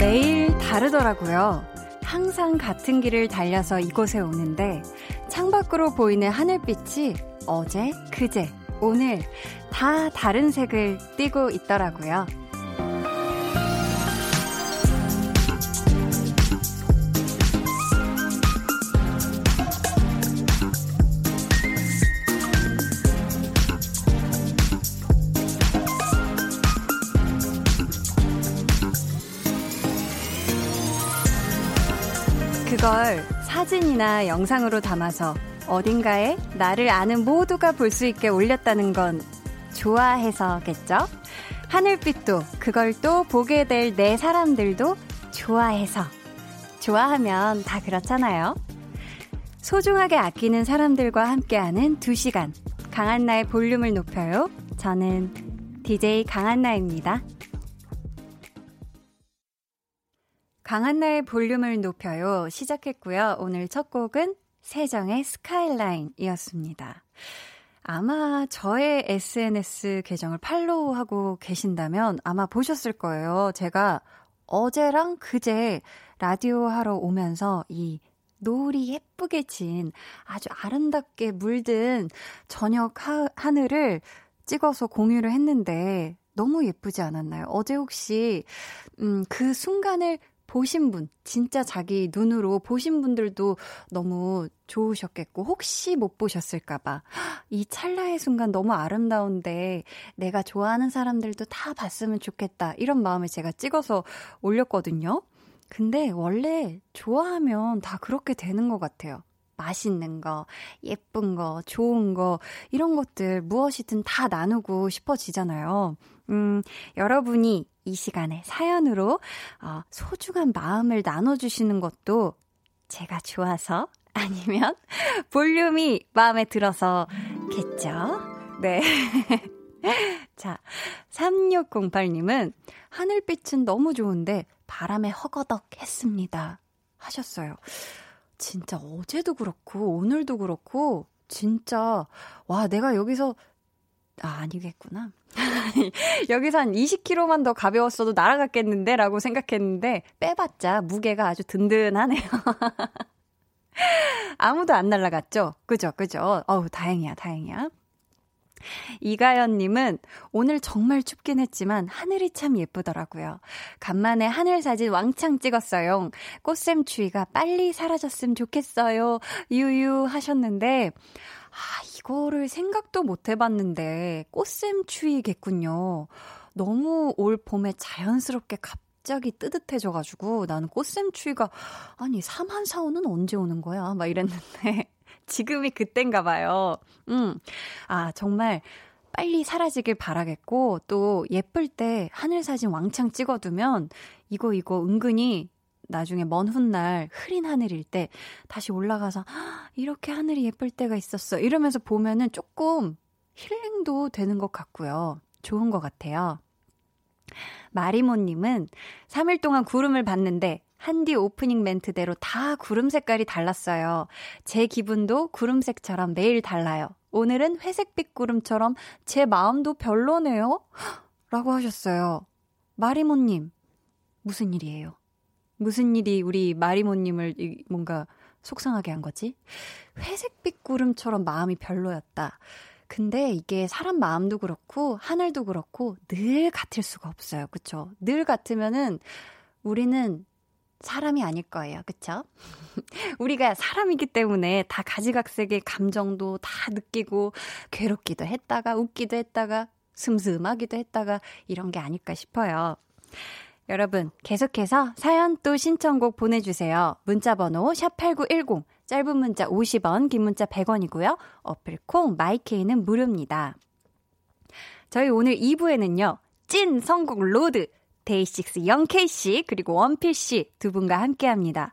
매일 다르더라고요. 항상 같은 길을 달려서 이곳에 오는데 창밖으로 보이는 하늘빛이 어제, 그제, 오늘 다 다른 색을 띠고 있더라고요. 그걸 사진이나 영상으로 담아서 어딘가에 나를 아는 모두가 볼 수 있게 올렸다는 건 좋아해서겠죠? 하늘빛도 그걸 또 보게 될 내 사람들도 좋아해서. 좋아하면 다 그렇잖아요. 소중하게 아끼는 사람들과 함께하는 2시간. 강한나의 볼륨을 높여요. 저는 DJ 강한나입니다. 강한나의 볼륨을 높여요. 시작했고요. 오늘 첫 곡은 세정의 스카이라인이었습니다. 아마 저의 SNS 계정을 팔로우하고 계신다면 아마 보셨을 거예요. 제가 어제랑 그제 라디오 하러 오면서 이 노을이 예쁘게 진 아주 아름답게 물든 저녁 하, 하늘을 찍어서 공유를 했는데 너무 예쁘지 않았나요? 어제 혹시 음, 그 순간을 보신 분, 진짜 자기 눈으로 보신 분들도 너무 좋으셨겠고, 혹시 못 보셨을까봐. 이 찰나의 순간 너무 아름다운데, 내가 좋아하는 사람들도 다 봤으면 좋겠다. 이런 마음을 제가 찍어서 올렸거든요. 근데 원래 좋아하면 다 그렇게 되는 것 같아요. 맛있는 거, 예쁜 거, 좋은 거, 이런 것들 무엇이든 다 나누고 싶어지잖아요. 음, 여러분이 이 시간에 사연으로 어, 소중한 마음을 나눠주시는 것도 제가 좋아서 아니면 볼륨이 마음에 들어서겠죠? 네. 자, 3608님은 하늘빛은 너무 좋은데 바람에 허거덕 했습니다. 하셨어요. 진짜 어제도 그렇고 오늘도 그렇고 진짜 와 내가 여기서 아 아니겠구나. 여기서 한 20kg만 더 가벼웠어도 날아갔겠는데? 라고 생각했는데, 빼봤자 무게가 아주 든든하네요. 아무도 안 날아갔죠? 그죠, 그죠? 어우, 다행이야, 다행이야. 이가연님은 오늘 정말 춥긴 했지만 하늘이 참 예쁘더라고요. 간만에 하늘 사진 왕창 찍었어요. 꽃샘 추위가 빨리 사라졌으면 좋겠어요. 유유 하셨는데, 아, 이거를 생각도 못 해봤는데, 꽃샘 추위겠군요. 너무 올 봄에 자연스럽게 갑자기 뜨뜻해져가지고, 나는 꽃샘 추위가, 아니, 삼한사오는 언제 오는 거야? 막 이랬는데, 지금이 그땐가 봐요. 음. 아, 정말, 빨리 사라지길 바라겠고, 또 예쁠 때 하늘 사진 왕창 찍어두면, 이거, 이거 은근히 나중에 먼 훗날 흐린 하늘일 때 다시 올라가서 이렇게 하늘이 예쁠 때가 있었어. 이러면서 보면은 조금 힐링도 되는 것 같고요. 좋은 것 같아요. 마리모님은 3일 동안 구름을 봤는데 한디 오프닝 멘트대로 다 구름 색깔이 달랐어요. 제 기분도 구름색처럼 매일 달라요. 오늘은 회색빛 구름처럼 제 마음도 별로네요. 라고 하셨어요. 마리모님, 무슨 일이에요? 무슨 일이 우리 마리모님을 뭔가 속상하게 한 거지? 회색빛 구름처럼 마음이 별로였다. 근데 이게 사람 마음도 그렇고 하늘도 그렇고 늘 같을 수가 없어요. 그쵸? 늘 같으면은 우리는 사람이 아닐 거예요. 그쵸? 우리가 사람이기 때문에 다 가지각색의 감정도 다 느끼고 괴롭기도 했다가 웃기도 했다가 슴슴하기도 했다가 이런 게 아닐까 싶어요. 여러분, 계속해서 사연 또 신청곡 보내주세요. 문자번호 샵8910, 짧은 문자 50원, 긴 문자 100원이고요. 어플콩, 마이케이는 무료입니다. 저희 오늘 2부에는요, 찐 선곡 로드, 데이식스 영케이씨, 그리고 원필씨 두 분과 함께 합니다.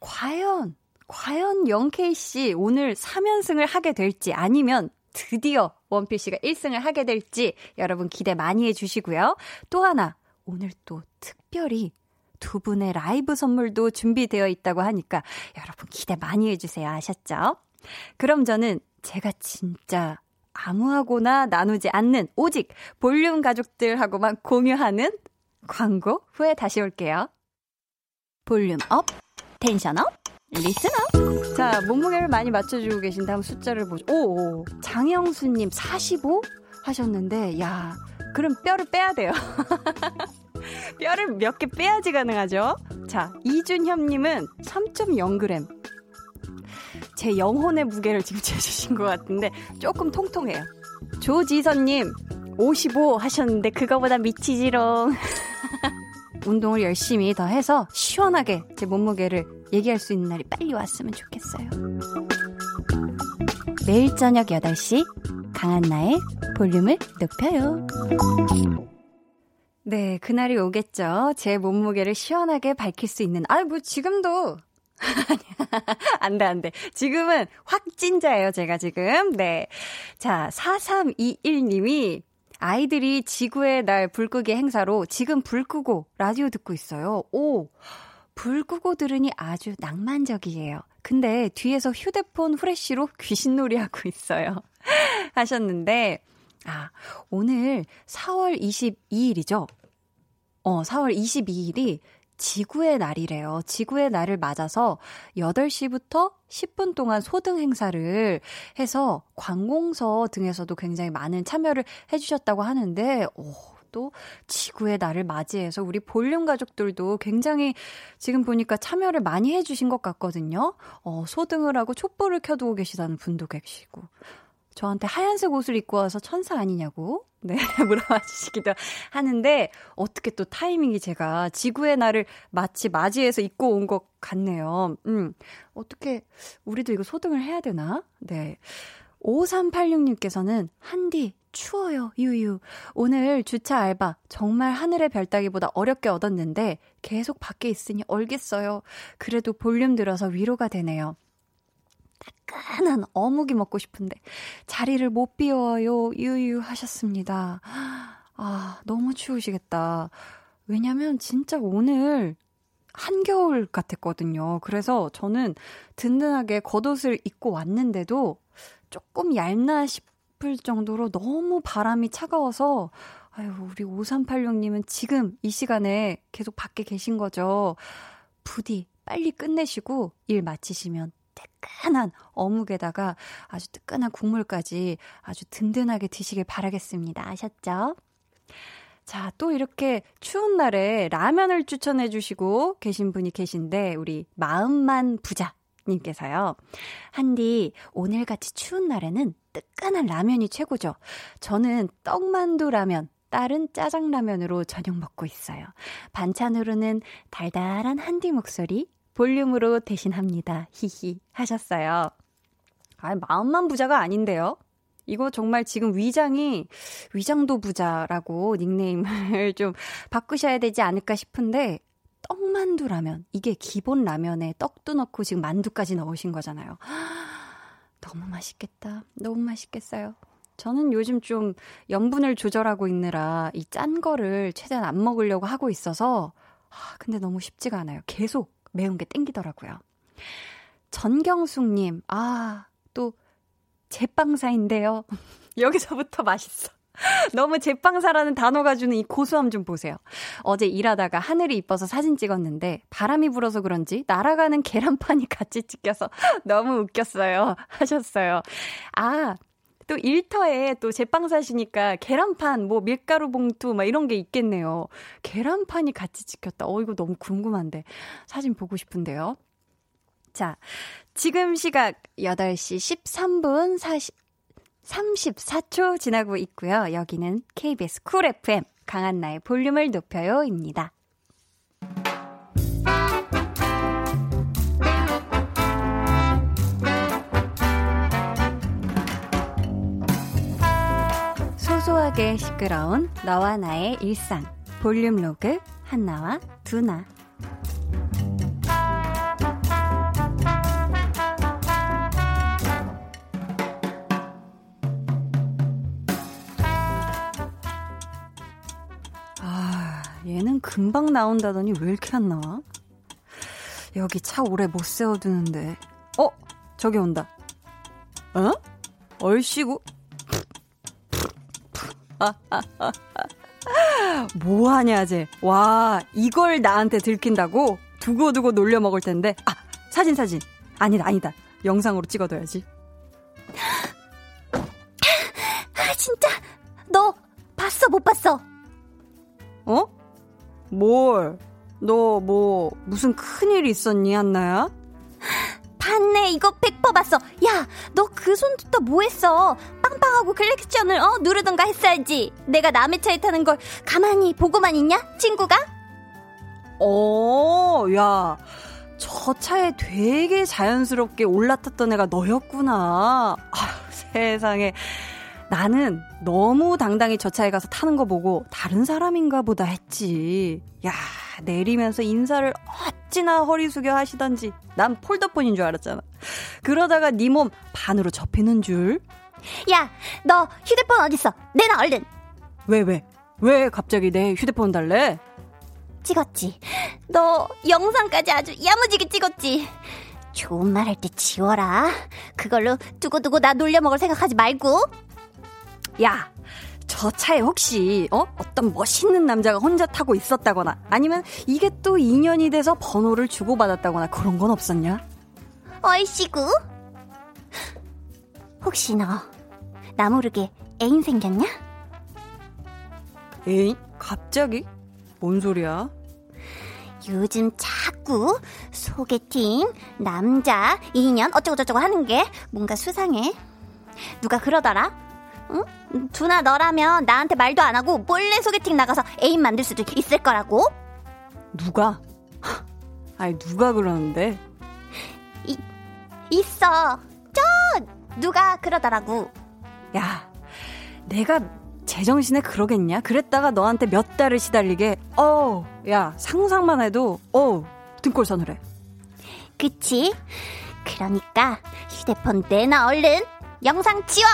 과연, 과연 영케이씨 오늘 3연승을 하게 될지 아니면 드디어 원필씨가 1승을 하게 될지 여러분 기대 많이 해주시고요. 또 하나, 오늘 또 특별히 두 분의 라이브 선물도 준비되어 있다고 하니까 여러분 기대 많이 해주세요. 아셨죠? 그럼 저는 제가 진짜 아무하고나 나누지 않는 오직 볼륨 가족들하고만 공유하는 광고 후에 다시 올게요. volume up, tension up, up. 자, 몸무게를 많이 맞춰주고 계신 다음 숫자를 보죠. 오, 오. 장영수님 45 하셨는데, 야, 그럼 뼈를 빼야 돼요. 뼈를 몇 개 빼야지 가능하죠? 자, 이준협님은 3.0g. 제 영혼의 무게를 지금 재주신 것 같은데 조금 통통해요. 조지선님 55 하셨는데 그거보다 미치지롱. 운동을 열심히 더 해서 시원하게 제 몸무게를 얘기할 수 있는 날이 빨리 왔으면 좋겠어요. 매일 저녁 8시 강한나의 볼륨을 높여요. 네, 그날이 오겠죠. 제 몸무게를 시원하게 밝힐 수 있는, 아, 뭐, 지금도 안 돼, 안 돼. 지금은 확진자예요, 제가 지금. 네. 자, 4321님이 아이들이 지구의 날 불끄기 행사로 지금 불 끄고 라디오 듣고 있어요. 오! 불 끄고 들으니 아주 낭만적이에요. 근데 뒤에서 휴대폰 후레쉬로 귀신놀이 하고 있어요. 하셨는데, 아, 오늘 4월 22일이죠? 어, 4월 22일이 지구의 날이래요. 지구의 날을 맞아서 8시부터 10분 동안 소등 행사를 해서 관공서 등에서도 굉장히 많은 참여를 해주셨다고 하는데, 오, 또 지구의 날을 맞이해서 우리 볼륨 가족들도 굉장히 지금 보니까 참여를 많이 해주신 것 같거든요. 어, 소등을 하고 촛불을 켜두고 계시다는 분도 계시고. 저한테 하얀색 옷을 입고 와서 천사 아니냐고, 네, 물어봐 주시기도 하는데, 어떻게 또 타이밍이 제가 지구의 날을 마치 맞이해서 입고 온 것 같네요. 음, 어떻게, 우리도 이거 소등을 해야 되나? 네. 5386님께서는, 한디, 추워요, 유유. 오늘 주차 알바, 정말 하늘의 별 따기보다 어렵게 얻었는데, 계속 밖에 있으니 얼겠어요. 그래도 볼륨 들어서 위로가 되네요. 따끈한 어묵이 먹고 싶은데 자리를 못 비워요. 유유 하셨습니다. 아, 너무 추우시겠다. 왜냐면 진짜 오늘 한겨울 같았거든요. 그래서 저는 든든하게 겉옷을 입고 왔는데도 조금 얇나 싶을 정도로 너무 바람이 차가워서 아유, 우리 5386님은 지금 이 시간에 계속 밖에 계신 거죠. 부디 빨리 끝내시고 일 마치시면 뜨끈한 어묵에다가 아주 뜨끈한 국물까지 아주 든든하게 드시길 바라겠습니다. 아셨죠? 자, 또 이렇게 추운 날에 라면을 추천해 주시고 계신 분이 계신데, 우리 마음만 부자. 님께서요. 한디, 오늘같이 추운 날에는 뜨끈한 라면이 최고죠. 저는 떡만두 라면, 딸은 짜장라면으로 저녁 먹고 있어요. 반찬으로는 달달한 한디 목소리, 볼륨으로 대신합니다. 히히 하셨어요. 아, 마음만 부자가 아닌데요. 이거 정말 지금 위장이 위장도 부자라고 닉네임을 좀 바꾸셔야 되지 않을까 싶은데 떡만두 라면 이게 기본 라면에 떡도 넣고 지금 만두까지 넣으신 거잖아요. 너무 맛있겠다. 너무 맛있겠어요. 저는 요즘 좀 염분을 조절하고 있느라 이 짠 거를 최대한 안 먹으려고 하고 있어서 아, 근데 너무 쉽지가 않아요. 계속 매운 게 땡기더라고요. 전경숙님, 아, 또, 제빵사인데요. 여기서부터 맛있어. 너무 제빵사라는 단어가 주는 이 고소함 좀 보세요. 어제 일하다가 하늘이 이뻐서 사진 찍었는데 바람이 불어서 그런지 날아가는 계란판이 같이 찍혀서 너무 웃겼어요. 하셨어요. 아, 또 일터에 또 제빵사시니까 계란판, 뭐 밀가루 봉투 막 이런 게 있겠네요. 계란판이 같이 찍혔다. 어, 이거 너무 궁금한데. 사진 보고 싶은데요. 자, 지금 시각 8시 13분 40, 34초 지나고 있고요. 여기는 KBS 쿨 FM 강한나의 볼륨을 높여요입니다. 소소하게 시끄러운 너와 나의 일상 볼륨 로그 한나와 두나 얘는 금방 나온다더니 왜 이렇게 안 나와? 여기 차 오래 못 세워두는데. 어? 저기 온다. 어? 얼씨구. 뭐하냐, 쟤. 와, 이걸 나한테 들킨다고? 두고두고 놀려 먹을 텐데. 아, 사진, 사진. 아니다, 아니다. 영상으로 찍어둬야지. 아, 진짜. 너 봤어, 못 봤어? 어? 뭘? 너 뭐, 무슨 큰일 있었니, 한나야? 봤네, 이거 100% 봤어. 야, 너 그손 듣다 뭐 했어? 빵빵하고 클렉션을, 어, 누르던가 했어야지. 내가 남의 차에 타는 걸 가만히 보고만 있냐? 친구가? 어, 야. 저 차에 되게 자연스럽게 올라탔던 애가 너였구나. 아, 세상에. 나는 너무 당당히 저 차에 가서 타는 거 보고 다른 사람인가 보다 했지. 야, 내리면서 인사를 어찌나 허리 숙여 하시던지 난 폴더폰인 줄 알았잖아. 그러다가 네 몸 반으로 접히는 줄. 야, 너 휴대폰 어딨어? 내놔 얼른. 왜 왜? 왜 갑자기 내 휴대폰 달래? 찍었지. 너 영상까지 아주 야무지게 찍었지. 좋은 말 할 때 지워라. 그걸로 두고두고 나 놀려먹을 생각하지 말고. 야, 저 차에 혹시 어 어떤 멋있는 남자가 혼자 타고 있었다거나 아니면 이게 또 인연이 돼서 번호를 주고받았다거나 그런 건 없었냐? 어이씨구. 혹시 너 나 모르게 애인 생겼냐? 애인? 갑자기? 뭔 소리야? 요즘 자꾸 소개팅, 남자, 인연 어쩌고저쩌고 하는 게 뭔가 수상해. 누가 그러더라? 응? 두나 너라면 나한테 말도 안 하고 몰래 소개팅 나가서 애인 만들 수도 있을 거라고? 누가? 아니 누가 그러는데? 이, 있어. 저 누가 그러더라고. 야, 내가 제정신에 그러겠냐? 그랬다가 너한테 몇 달을 시달리게, 어, 야, 상상만 해도, 어, 등골 서늘해. 그치? 그러니까 휴대폰 내놔 얼른. 영상 지워!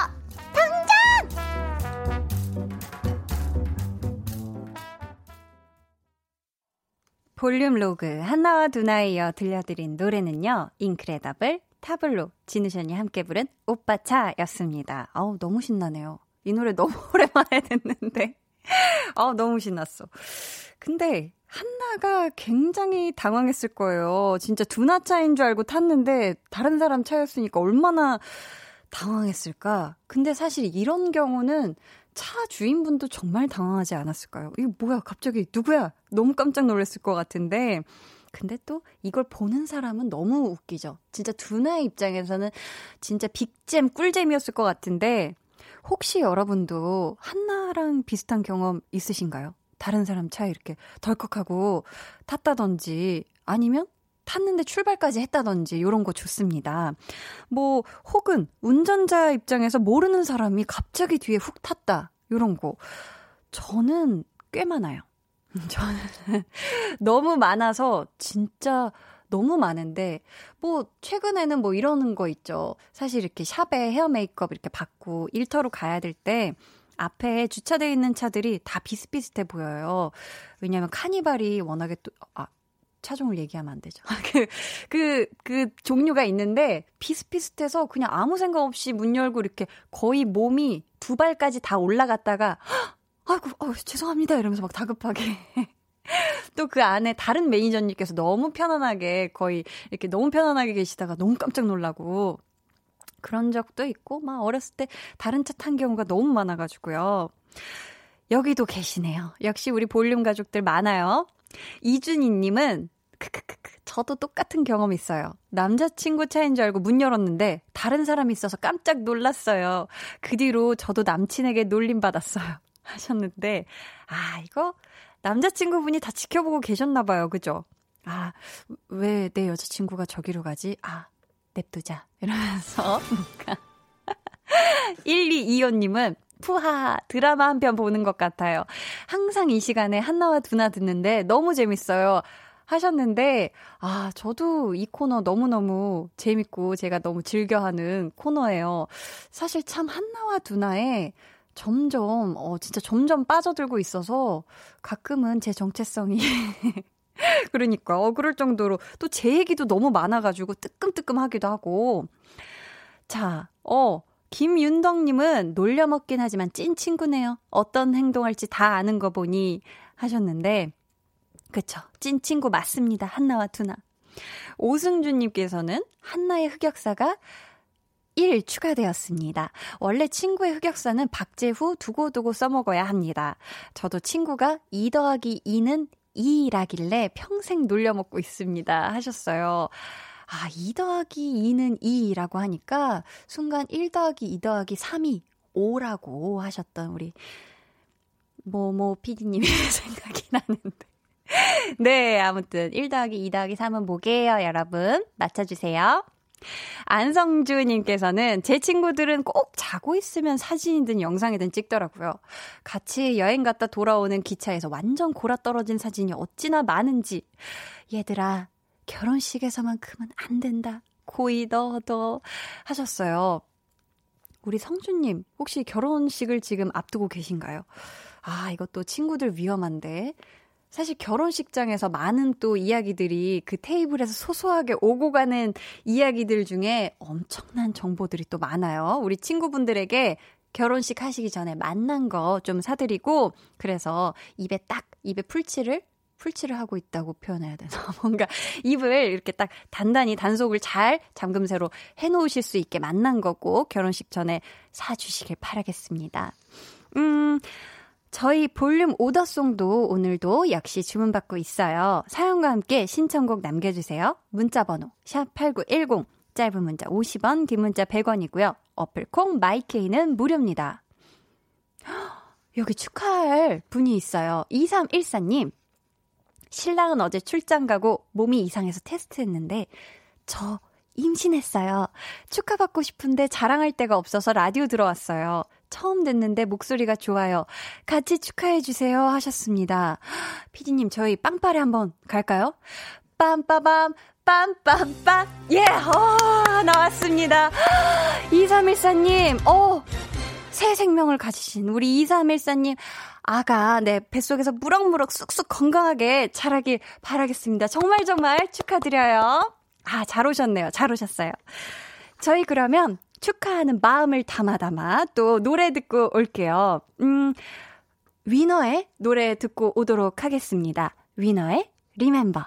볼륨 로그 한나와 두나에 이어 들려드린 노래는요. 인크레더블 타블로 진우션이 함께 부른 오빠차였습니다. 아우 너무 신나네요. 이 노래 너무 오랜만에 듣는데 아우 너무 신났어. 근데 한나가 굉장히 당황했을 거예요. 진짜 두나 차인 줄 알고 탔는데 다른 사람 차였으니까 얼마나 당황했을까? 근데 사실 이런 경우는 차 주인분도 정말 당황하지 않았을까요? 이거 뭐야? 갑자기 누구야? 너무 깜짝 놀랐을 것 같은데. 근데 또 이걸 보는 사람은 너무 웃기죠. 진짜 두나의 입장에서는 진짜 빅잼, 꿀잼이었을 것 같은데 혹시 여러분도 한나랑 비슷한 경험 있으신가요? 다른 사람 차에 이렇게 덜컥하고 탔다든지 아니면 탔는데 출발까지 했다든지 이런 거 좋습니다. 뭐 혹은 운전자 입장에서 모르는 사람이 갑자기 뒤에 훅 탔다 이런 거 저는 꽤 많아요. 저는 너무 많아서 진짜 너무 많은데 뭐 최근에는 뭐 이러는 거 있죠. 사실 이렇게 샵에 헤어 메이크업 이렇게 받고 일터로 가야 될 때 앞에 주차되어 있는 차들이 다 비슷비슷해 보여요. 왜냐면 카니발이 워낙에 또, 아, 차종을 얘기하면 안 되죠. 그, 그, 그 종류가 있는데 비슷비슷해서 그냥 아무 생각 없이 문 열고 이렇게 거의 몸이 두 발까지 다 올라갔다가 아이고, 어, 죄송합니다. 이러면서 막 다급하게. 또그 안에 다른 매니저님께서 너무 편안하게 거의 이렇게 너무 편안하게 계시다가 너무 깜짝 놀라고 그런 적도 있고 막 어렸을 때 다른 차 탄 경우가 너무 많아가지고요. 여기도 계시네요. 역시 우리 볼륨 가족들 많아요. 이준희님은 크크크크 저도 똑같은 경험 있어요. 남자친구 차인 줄 알고 문 열었는데 다른 사람이 있어서 깜짝 놀랐어요. 그 뒤로 저도 남친에게 놀림 받았어요. 하셨는데 아 이거 남자친구분이 다 지켜보고 계셨나 봐요. 그죠? 아, 왜 내 여자친구가 저기로 가지? 아, 냅두자. 이러면서. 1225님은 푸하 드라마 한 편 보는 것 같아요. 항상 이 시간에 한나와 두나 듣는데 너무 재밌어요. 하셨는데, 아, 저도 이 코너 너무너무 재밌고 제가 너무 즐겨하는 코너예요. 사실 참 한나와 두나의 점점, 어, 진짜 점점 빠져들고 있어서 가끔은 제 정체성이. 그러니까, 어, 그럴 정도로 또 제 얘기도 너무 많아가지고 뜨끔뜨끔하기도 하고. 자, 어, 김윤덕님은 놀려먹긴 하지만 찐 친구네요. 어떤 행동할지 다 아는 거 보니 하셨는데, 그쵸. 찐 친구 맞습니다. 한나와 투나. 오승준님께서는 한나의 흑역사가 1 추가되었습니다. 원래 친구의 흑역사는 박제후 두고두고 써먹어야 합니다. 저도 친구가 2 더하기 2는 2라길래 평생 놀려먹고 있습니다. 하셨어요. 아, 2 더하기 2는 2라고 하니까 순간 1 더하기 2 더하기 3이 5라고 하셨던 우리 뭐뭐 PD님의 생각이 나는데. 네, 아무튼 1 더하기 2 더하기 3은 뭐게요, 여러분? 맞춰주세요. 안성주님께서는 제 친구들은 꼭 자고 있으면 사진이든 영상이든 찍더라고요. 같이 여행 갔다 돌아오는 기차에서 완전 골아 떨어진 사진이 어찌나 많은지. 얘들아, 결혼식에서만큼은 안 된다. 고이 너도 하셨어요. 우리 성주님, 혹시 결혼식을 지금 앞두고 계신가요? 아, 이것도 친구들 위험한데. 사실 결혼식장에서 많은 또 이야기들이 그 테이블에서 소소하게 오고 가는 이야기들 중에 엄청난 정보들이 또 많아요. 우리 친구분들에게 결혼식 하시기 전에 만난 거 좀 사드리고 그래서 입에 딱 입에 풀칠을 풀칠을 하고 있다고 표현해야 되나? 뭔가 입을 이렇게 딱 단단히 단속을 잘 잠금새로 해놓으실 수 있게 만난 거고 결혼식 전에 사주시길 바라겠습니다. 음, 저희 볼륨 오더송도 오늘도 역시 주문받고 있어요. 사연과 함께 신청곡 남겨주세요. 문자번호 샵8910 짧은 문자 50원 긴 문자 100원이고요. 어플콩 마이케이는 무료입니다. 여기 축하할 분이 있어요. 2314님. 신랑은 어제 출장 가고 몸이 이상해서 테스트했는데 저 임신했어요. 축하받고 싶은데 자랑할 데가 없어서 라디오 들어왔어요. 처음 듣는데 목소리가 좋아요. 같이 축하해주세요. 하셨습니다. 피디님, 저희 빵빠레 한번 갈까요? 빰빠밤, 빰빰빰. 예, 어, 나왔습니다. 2314님, 어, 새 생명을 가지신 우리 2314님. 아가, 네, 뱃속에서 무럭무럭 쑥쑥 건강하게 자라길 바라겠습니다. 정말 정말 축하드려요. 아, 잘 오셨네요. 잘 오셨어요. 저희 그러면 축하하는 마음을 담아 담아 또 노래 듣고 올게요. 음, 위너의 노래 듣고 오도록 하겠습니다. 위너의 리멤버.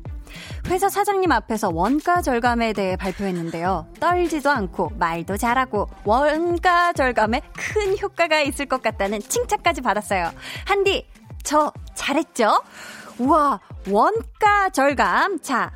회사 사장님 앞에서 원가 절감에 대해 발표했는데요. 떨지도 않고 말도 잘하고 원가 절감에 큰 효과가 있을 것 같다는 칭찬까지 받았어요. 한디, 저 잘했죠? 우와, 원가 절감. 자,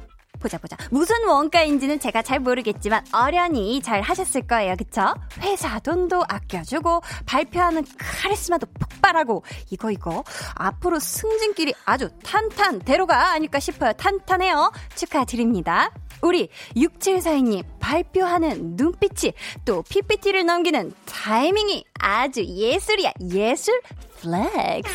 보자 보자. 무슨 원가인지는 제가 잘 모르겠지만 어련히 잘 하셨을 거예요. 그쵸? 회사 돈도 아껴주고 발표하는 카리스마도 폭발하고 이거 이거 앞으로 승진길이 아주 탄탄대로가 아닐까 싶어요. 탄탄해요. 축하드립니다. 우리 6742님 발표하는 눈빛이 또 PPT를 넘기는 타이밍이 아주 예술이야. 예술 flex.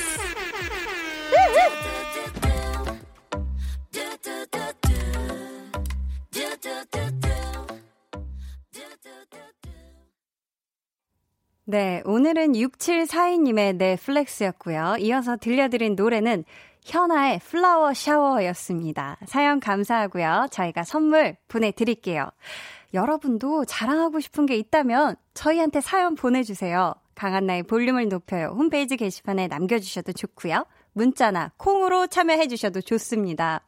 네, 오늘은 6742님의 넷플렉스였고요. 이어서 들려드린 노래는 현아의 플라워 샤워였습니다. 사연 감사하고요. 저희가 선물 보내드릴게요. 여러분도 자랑하고 싶은 게 있다면 저희한테 사연 보내주세요. 강한나의 볼륨을 높여요. 홈페이지 게시판에 남겨주셔도 좋고요. 문자나 콩으로 참여해 주셔도 좋습니다.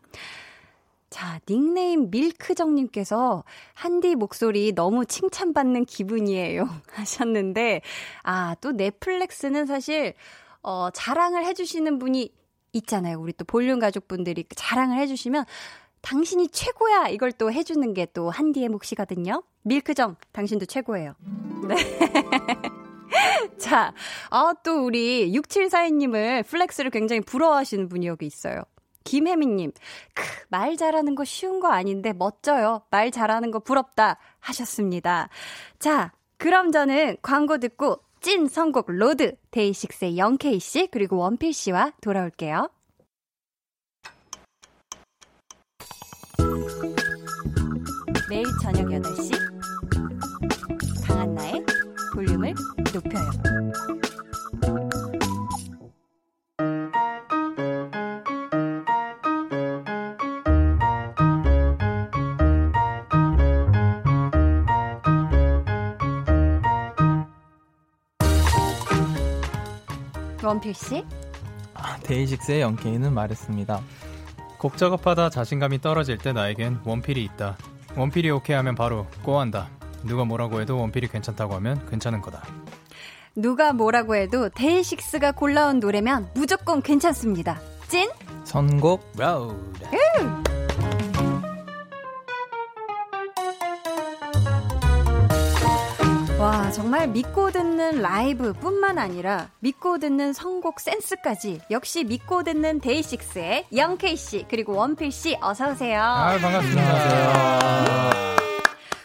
자, 닉네임 밀크정님께서 한디 목소리 너무 칭찬받는 기분이에요. 하셨는데, 아, 또 네 flex는 사실, 어, 자랑을 해주시는 분이 있잖아요. 우리 또 볼륨 가족분들이 자랑을 해주시면, 당신이 최고야! 이걸 또 해주는 게 또 한디의 몫이거든요. 밀크정, 당신도 최고예요. 네. 자, 아, 또 우리 6742님을 flex를 굉장히 부러워하시는 분이 여기 있어요. 김혜민님, 크, 말 잘하는 거 쉬운 거 아닌데 멋져요. 말 잘하는 거 부럽다. 하셨습니다. 자, 그럼 저는 광고 듣고 찐 선곡 로드, 데이식스의 영케이 씨, 그리고 원필 씨와 돌아올게요. 매일 저녁 8시, 원필 씨? 아, 데이식스의 영케이는 말했습니다. 곡 작업하다 자신감이 떨어질 때 나에겐 원필이 있다. 원필이 오케이 하면 바로 go한다. 누가 뭐라고 해도 원필이 괜찮다고 하면 괜찮은 거다. 누가 뭐라고 해도 데이식스가 골라온 노래면 무조건 괜찮습니다. 찐 선곡 로드. 정말 믿고 듣는 라이브 뿐만 아니라 믿고 듣는 선곡 센스까지 역시 믿고 듣는 데이식스의 영케이 씨 그리고 원필 씨 어서 오세요. 아, 반갑습니다.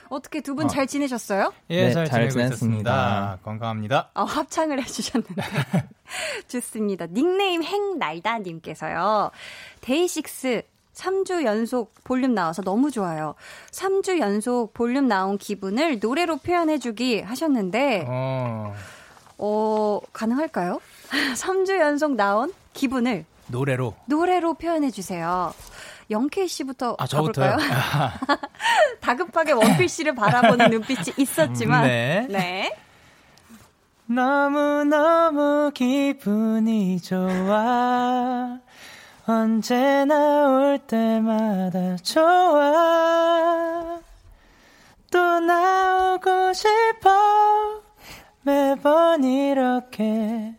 어떻게 두 분잘 어. 지내셨어요? 예, 네, 잘, 잘 지내고 있습니다. 건강합니다. 어, 합창을 해주셨는데. 좋습니다. 닉네임 행날다님께서요. 데이식스 3주 연속 볼륨 나와서 너무 좋아요. 3주 연속 볼륨 나온 기분을 노래로 표현해주기 하셨는데, 어, 어 가능할까요? 3주 연속 나온 기분을 노래로 노래로 표현해주세요. 영케이 씨부터 아, 가볼까요? 다급하게 원필 씨를 바라보는 눈빛이 있었지만, 네. 네. 너무너무 기분이 좋아. 언제나 올 때마다 좋아 또 나오고 싶어 매번 이렇게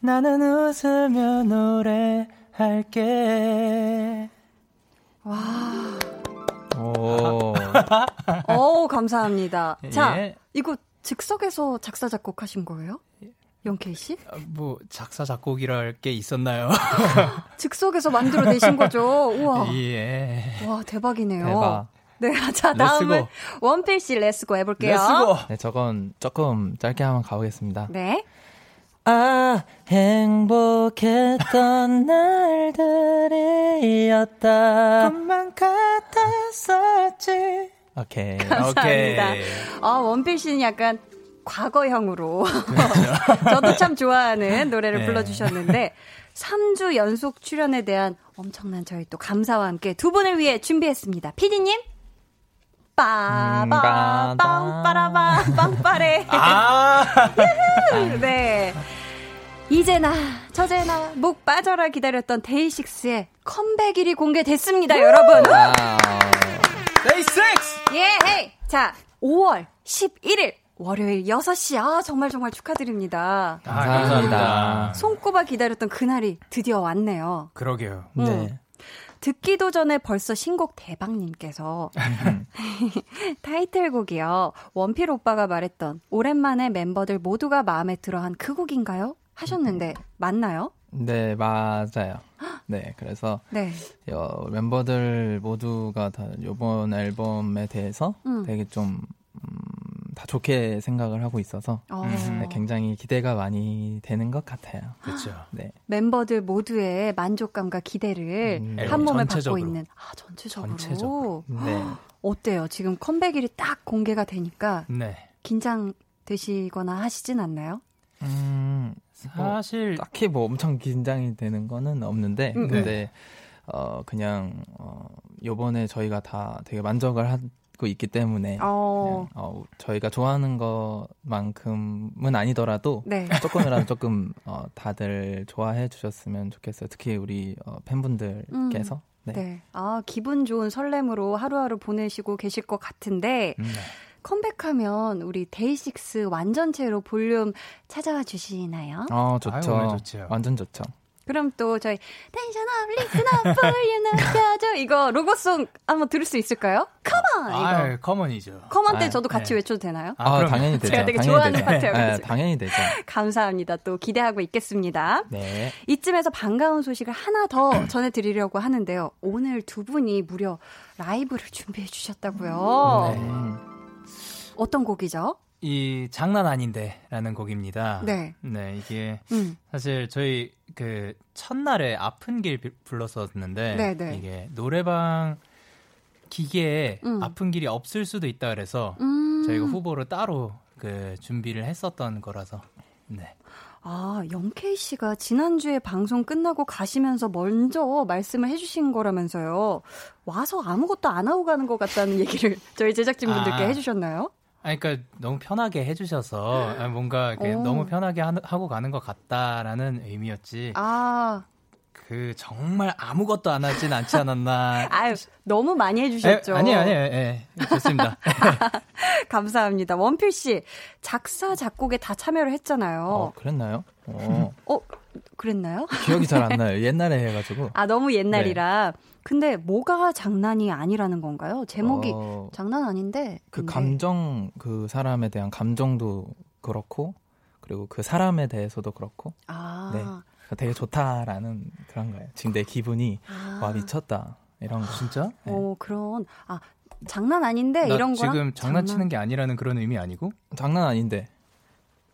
나는 웃으며 노래할게 와. 오. 오, 감사합니다. 자, 예. 이거 즉석에서 작사, 작곡하신 거예요? 영케이 씨? 아, 뭐 작사 작곡이랄 게 있었나요? 즉석에서 만들어내신 거죠. 우와. 예. 와 대박이네요. 대박. 네, 자 다음은 원필 씨 let's go 해볼게요. let's go. 네, 저건 조금 짧게 한번 가보겠습니다. 네. 아 행복했던 날들이었다. 꿈만 같았었지. 오케이. 감사합니다. 오케이. 아 원필 씨는 약간 과거형으로. 저도 참 좋아하는 노래를 네. 불러주셨는데 3주 연속 출연에 대한 엄청난 저희 또 감사와 함께 두 분을 위해 준비했습니다. 피디님? 빠바 빵빠라바 빵빠레. 아~ 네. 이제나 저제나 목 빠져라 기다렸던 데이식스의 컴백 일이 공개됐습니다 여러분. 데이식스! 예 헤이. 자 5월 11일 월요일 6시. 아, 정말 정말 축하드립니다. 아, 감사합니다. 손꼽아 기다렸던 그날이 드디어 왔네요. 그러게요. 음. 네. 듣기도 전에 벌써 신곡 대박님께서 타이틀곡이요. 원필 오빠가 말했던 오랜만에 멤버들 모두가 마음에 들어한 그 곡인가요? 하셨는데 맞나요? 네, 맞아요. 네, 그래서 네. 어, 멤버들 모두가 다 이번 앨범에 대해서 음. 되게 좀 음, 다 좋게 생각을 하고 있어서 어. 네, 굉장히 기대가 많이 되는 것 같아요. 그렇죠. 네. 멤버들 모두의 만족감과 기대를 음, 네. 한 몸에 전체적으로. 받고 있는 아 전체적으로. 전체적으로. 네. 어때요? 지금 컴백일이 딱 공개가 되니까 네. 긴장 되시거나 하시진 않나요? 음, 사실 뭐, 딱히 뭐 엄청 긴장이 되는 거는 없는데 음, 근데 어 그냥 어 요번에 저희가 다 되게 만족을 한 가지고 있기 때문에 어. 어, 저희가 좋아하는 것만큼은 아니더라도 네. 조금이라도 조금 어, 다들 좋아해 주셨으면 좋겠어요. 특히 우리 어, 팬분들께서. 음. 네. 네. 아, 기분 좋은 설렘으로 하루하루 보내시고 계실 것 같은데, 음, 네. 컴백하면 우리 데이식스 완전체로 볼륨 찾아와 주시나요? 어, 좋죠. 아유, 좋죠. 완전 좋죠. 그럼 또 저희 tension up listen up 볼륨 높여줘 이거 로고송 한번 들을 수 있을까요? come on 이거. 아, come on이죠. come on 때 아, 저도 같이 네. 외쳐도 되나요? 아, 아 당연히 되죠. 제가 되게 좋아하는 파트예요. 네, 당연히 되죠. 감사합니다. 또 기대하고 있겠습니다. 네. 이쯤에서 반가운 소식을 하나 더 전해드리려고 하는데요. 오늘 두 분이 무려 라이브를 준비해 주셨다고요. 네. 어떤 곡이죠? 이 장난 아닌데라는 곡입니다. 네. 네, 이게 음. 사실 저희 그 첫날에 아픈 길 불렀었는데 네네. 네. 이게 노래방 기계에 음. 아픈 길이 없을 수도 있다 그래서 음. 저희가 후보를 따로 그 준비를 했었던 거라서 네. 아, 영케이 씨가 지난주에 방송 끝나고 가시면서 먼저 말씀을 해주신 거라면서요. 와서 아무것도 안 하고 가는 것 같다는 얘기를 저희 제작진분들께 아, 해주셨나요? 아니, 그러니까 너무 편하게 해주셔서 아, 뭔가 너무 편하게 하, 고 가는 것 같다라는 의미였지. 아. 그 정말 아무것도 안 하진 않지 않았나. 아유, 너무 많이 해주셨죠. 에, 아니에요, 아니에요. 예, 좋습니다. 감사합니다. 원필 씨 작사 작곡에 다 참여를 했잖아요. 어, 그랬나요? 어. 어, 그랬나요? 기억이 잘 안 나요. 옛날에 해가지고. 아, 너무 옛날이라. 네. 근데 뭐가 장난이 아니라는 건가요? 제목이 어, 장난 아닌데. 그 근데. 감정, 그 사람에 대한 감정도 그렇고, 그리고 그 사람에 대해서도 그렇고. 아. 네. 되게 좋다라는 그런 거예요. 지금 내 기분이 아. 와 미쳤다 이런 거. 진짜? 네. 오 그런 아 장난 아닌데 이런 거 지금 장난치는 장난... 게 아니라는 그런 의미 아니고? 장난 아닌데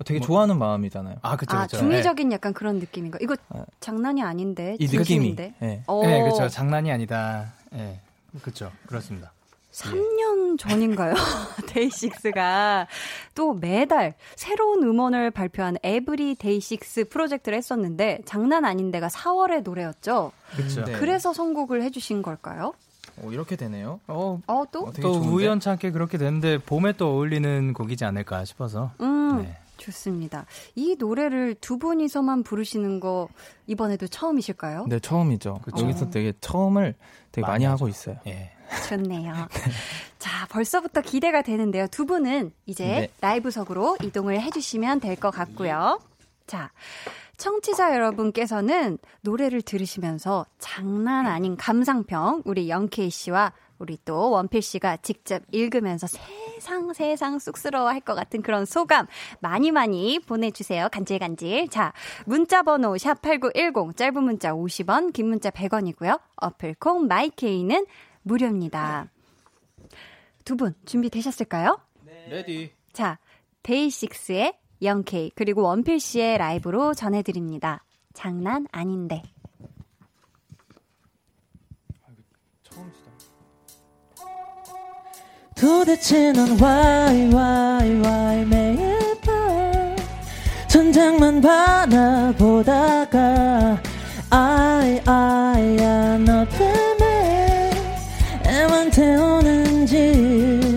되게 뭐, 좋아하는 마음이잖아요. 아, 그쵸, 아, 중의적인 네. 약간 그런 느낌인가? 이거 아, 장난이 아닌데. 이 느낌이. 네. 네, 그쵸. 장난이 아니다. 네, 그쵸. 그렇습니다. 3년 전인가요? 데이식스가 또 매달 새로운 음원을 발표한 Every 데이식스 프로젝트를 했었는데 장난 아닌데가 4월의 노래였죠. 그렇죠. 네. 그래서 선곡을 해주신 걸까요? 오, 이렇게 되네요. 어, 어 또? 어, 또 우연찮게 그렇게 됐는데 봄에 또 어울리는 곡이지 않을까 싶어서. 음. 네. 좋습니다. 이 노래를 두 분이서만 부르시는 거 이번에도 처음이실까요? 네, 처음이죠. 그쵸? 여기서 되게 처음을 되게 많이, 많이 하고 있어요. 예. 좋네요. 자, 벌써부터 기대가 되는데요. 두 분은 이제 네. 라이브석으로 이동을 해주시면 될 것 같고요. 자, 청취자 여러분께서는 노래를 들으시면서 장난 아닌 감상평 우리 영케이 씨와 우리 또 원필 씨가 직접 읽으면서 세상 세상 쑥스러워 할 것 같은 그런 소감 많이 많이 보내주세요. 간질간질. 자, 문자 번호 샵8910 짧은 문자 50원 긴 문자 100원이고요. 어플 콩 마이케이는 무료입니다. 두 분 준비되셨을까요? 네. Ready. 자, 데이식스의 영케이 그리고 원필 씨의 라이브로 전해드립니다. 장난 아닌데. 도대체 넌 why why why 매일 밤 천장만 바라보다가 I I 너 때문에 애만 태우는지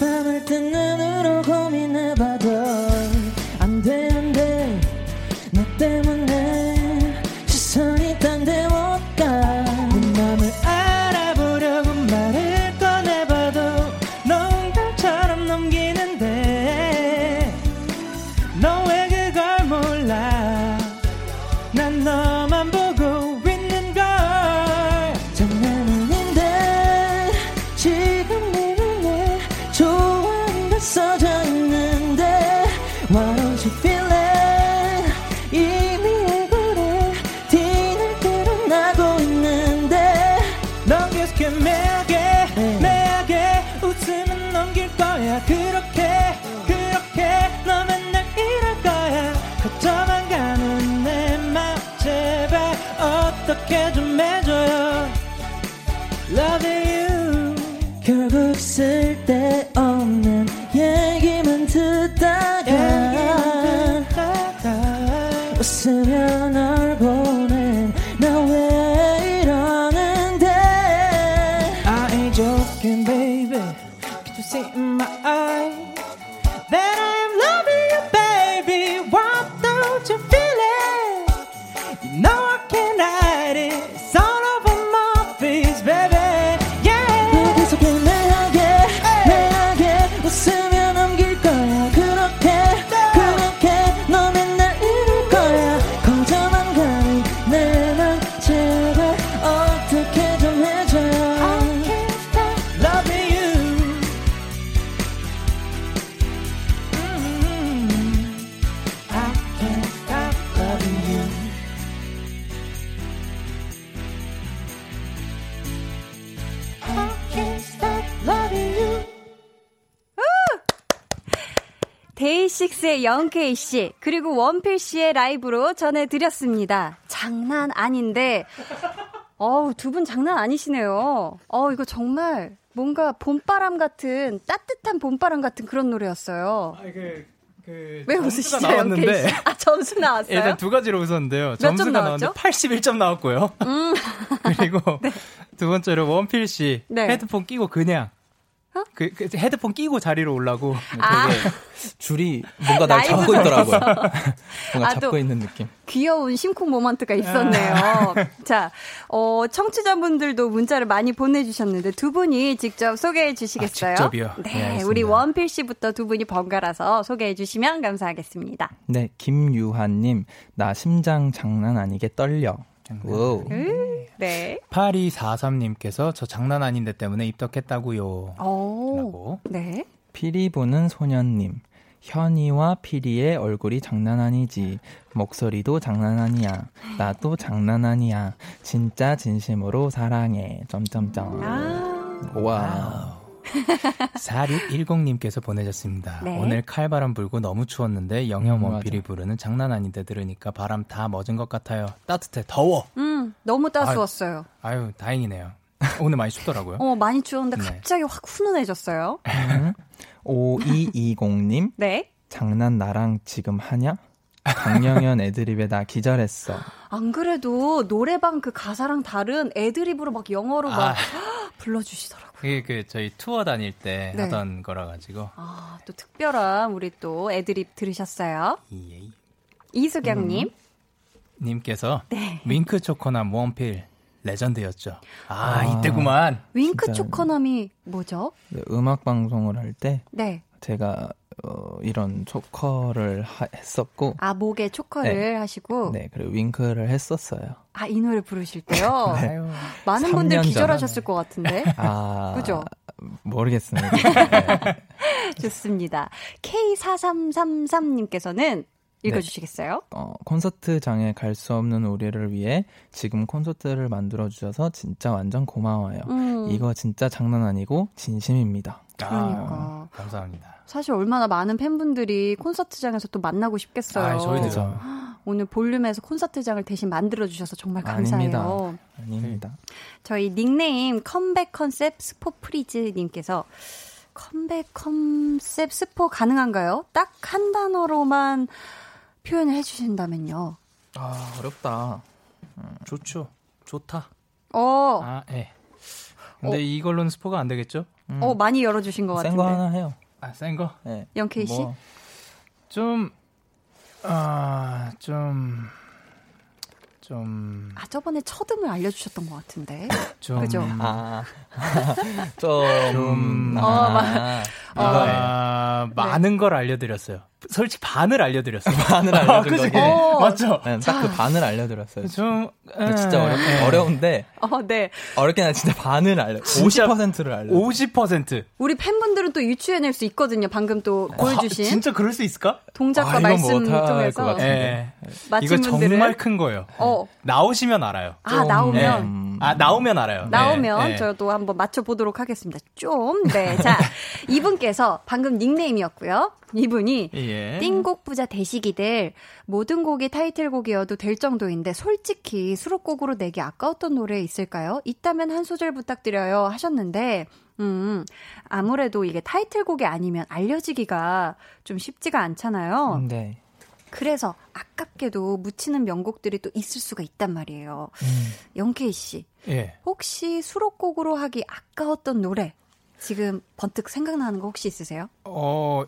밤을 뜬눈 영케이 씨, 그리고 원필 씨의 라이브로 전해드렸습니다. 장난 아닌데, 어우, 두 분 장난 아니시네요. 어, 이거 정말 뭔가 봄바람 같은, 따뜻한 봄바람 같은 그런 노래였어요. 아, 그, 그 왜 웃으시죠, 나왔는데 씨? 아, 점수 나왔어요? 일단 두 가지로 웃었는데요. 점 점수가? 나왔는데 81점 나왔고요. 음. 그리고 두 번째로 원필 씨 네. 헤드폰 끼고 그냥 어? 그, 그 헤드폰 끼고 자리로 올라고 아. 되게 줄이 뭔가 날 잡고 있더라고요. 뭔가 아, 잡고 또 있는 느낌. 귀여운 심쿵 모먼트가 있었네요. 자, 어, 청취자분들도 문자를 많이 보내주셨는데 두 분이 직접 소개해 주시겠어요? 아, 직접이요? 네, 네. 우리 원필 씨부터 두 분이 번갈아서 소개해 주시면 감사하겠습니다. 네, 김유한님, 나 심장 장난 아니게 떨려. 오. 네. 8243님께서 저 장난 아닌데 때문에 입덕했다고요. 오. 라고. 네. 피리 부는 소년님. 현이와 피리의 얼굴이 장난 아니지. 목소리도 장난 아니야. 나도 장난 아니야. 진짜 진심으로 사랑해. 점점점. 아. 와. 4610님께서 보내셨습니다. 네. 오늘 칼바람 불고 너무 추웠는데 음, 원필이 부르는 장난 아닌데 들으니까 바람 다 멎은 것 같아요. 따뜻해, 더워. 음, 너무 따스웠어요. 아유, 다행이네요. 오늘 많이 춥더라고요. 어, 많이 추웠는데 네. 갑자기 확 훈훈해졌어요. 5220님. 네. 장난 나랑 지금 하냐? 강영현 애드립에 나 기절했어. 안 그래도 노래방 그 가사랑 다른 애드립으로 막 영어로 막 아. 불러주시더라고요. 그게 그 저희 투어 다닐 때 네. 하던 거라 가지고. 아, 또 특별한 우리 또 애드립 들으셨어요. 예. 이수경님. 음. 님께서 네. 윙크 초코나 원필 레전드였죠. 아, 아. 이때구만. 윙크 진짜. 초코남이 뭐죠? 네, 음악 방송을 할 때 네. 제가 어, 이런 초커를 하- 했었고 아, 목에 초커를 하시고. 네, 그리고 윙크를 했었어요. 아, 이 노래 부르실 때요? 네. 많은 분들 3년 기절하셨을 것 같은데. 아, 그죠? 모르겠습니다. 네. 좋습니다. K4333님께서는 읽어주시겠어요? 어, 콘서트장에 갈 수 없는 우리를 위해 지금 콘서트를 만들어 주셔서 진짜 완전 고마워요. 음. 이거 진짜 장난 아니고 진심입니다. 그러니까. 아, 감사합니다. 사실 얼마나 많은 팬분들이 콘서트장에서 또 만나고 싶겠어요. 아, 저희도. 오늘 볼륨에서 콘서트장을 대신 만들어 주셔서 정말 감사해요. 아닙니다. 아닙니다. 저희 닉네임 컴백 컨셉 스포 please 님께서 컴백 컨셉 스포 가능한가요? 딱 한 단어로만 표현을 해주신다면요. 아, 어렵다. 좋죠. 좋다. 어, 아, 예. 근데 이걸로는 스포가 안 되겠죠? 어 많이 열어주신 것센거 같은데. 하나 해요. 아, 센 거? 네. 영케이 씨? 뭐, 좀, 아, 좀, 좀, 아 저번에 첫음을 알려주셨던 것 같은데. 좀. 그죠? 아, 좀, 좀, 어, 아, 어, 아, 많은 걸 알려드렸어요. 솔직히 반을 알려드렸어요. 반을 알려준 거게 어, 맞죠? 네, 딱그 반을 알려드렸어요. 좀 진짜 어렵, 네. 어려운데. 어, 네. 어렵긴 한 진짜 반을 알려. 50%를 알려. 50%. 우리 팬분들은 또 유추해낼 수 있거든요. 방금 또 아, 보여주신. 진짜 그럴 수 있을까? 동작과 아, 말씀 통해서. 네. 이거 정말 큰 거예요. 어. 나오시면 알아요. 아, 좀. 나오면. 네. 아, 나오면 알아요. 나오면 네. 저도 한번 맞춰 보도록 하겠습니다. 좀. 네. 자, 이분 께서 방금 닉네임이었고요. 이분이 예. 띵곡 부자 대시기들 모든 곡이 타이틀곡이어도 될 정도인데 솔직히 수록곡으로 내기 아까웠던 노래 있을까요? 있다면 한 소절 부탁드려요 하셨는데 음, 아무래도 이게 타이틀곡이 아니면 알려지기가 좀 쉽지가 않잖아요. 네. 그래서 아깝게도 묻히는 명곡들이 또 있을 수가 있단 말이에요. 음. 영케이 씨, 예. 혹시 수록곡으로 하기 아까웠던 노래 지금 번뜩 생각나는 거 혹시 있으세요? 어,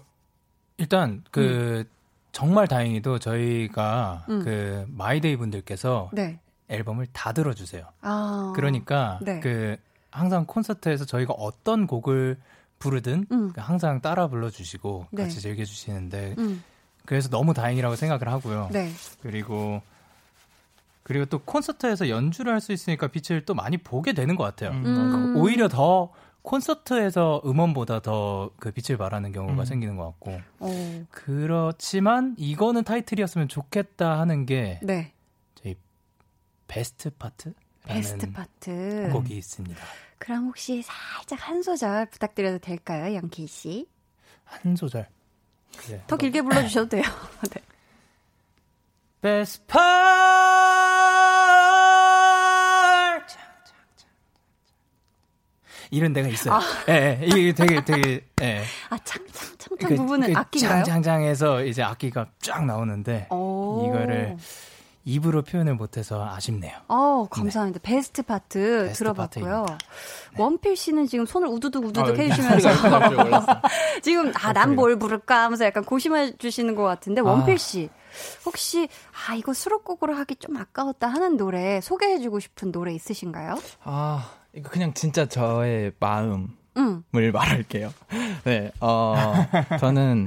일단 그 음. 정말 다행히도 저희가 음. 그 마이데이 분들께서 네. 앨범을 다 들어주세요. 아. 그러니까 네. 그 항상 콘서트에서 저희가 어떤 곡을 부르든 음. 항상 따라 불러주시고 네. 같이 즐겨주시는데 음. 그래서 너무 다행이라고 생각을 하고요. 네. 그리고 그리고 또 콘서트에서 연주를 할 수 있으니까 빛을 또 많이 보게 되는 것 같아요. 음. 오히려 더 콘서트에서 음원보다 더 그 빛을 발하는 경우가 음. 생기는 것 같고. 오. 그렇지만 이거는 타이틀이었으면 좋겠다 하는 게 네. 저희 베스트 파트 Best Part 곡이 있습니다. 그럼 혹시 살짝 한 소절 부탁드려도 될까요, 영케이 씨? 한 소절. 그래. 더 길게 불러주셔도 돼요. 네. Best Part 이런 데가 있어요. 아. 예, 예, 이게 되게 되게 예. 아 창창 창창 그, 부분은 그 악기인가요? 장장장해서 이제 악기가 쫙 나오는데 이거를 입으로 표현을 못해서 아쉽네요. 어, 감사합니다. 네. 베스트 파트 베스트 들어봤고요. 네. 원필 씨는 지금 손을 우두둑 우두둑 어, 해주시면서 지금 아 난 뭘 부를까 하면서 약간 고심해 주시는 것 같은데 아. 원필 씨 혹시 아 이거 수록곡으로 하기 좀 아까웠다 하는 노래 소개해주고 싶은 노래 있으신가요? 아 이거 그냥 진짜 저의 마음. 음. 을 말할게요. 네, 어, 저는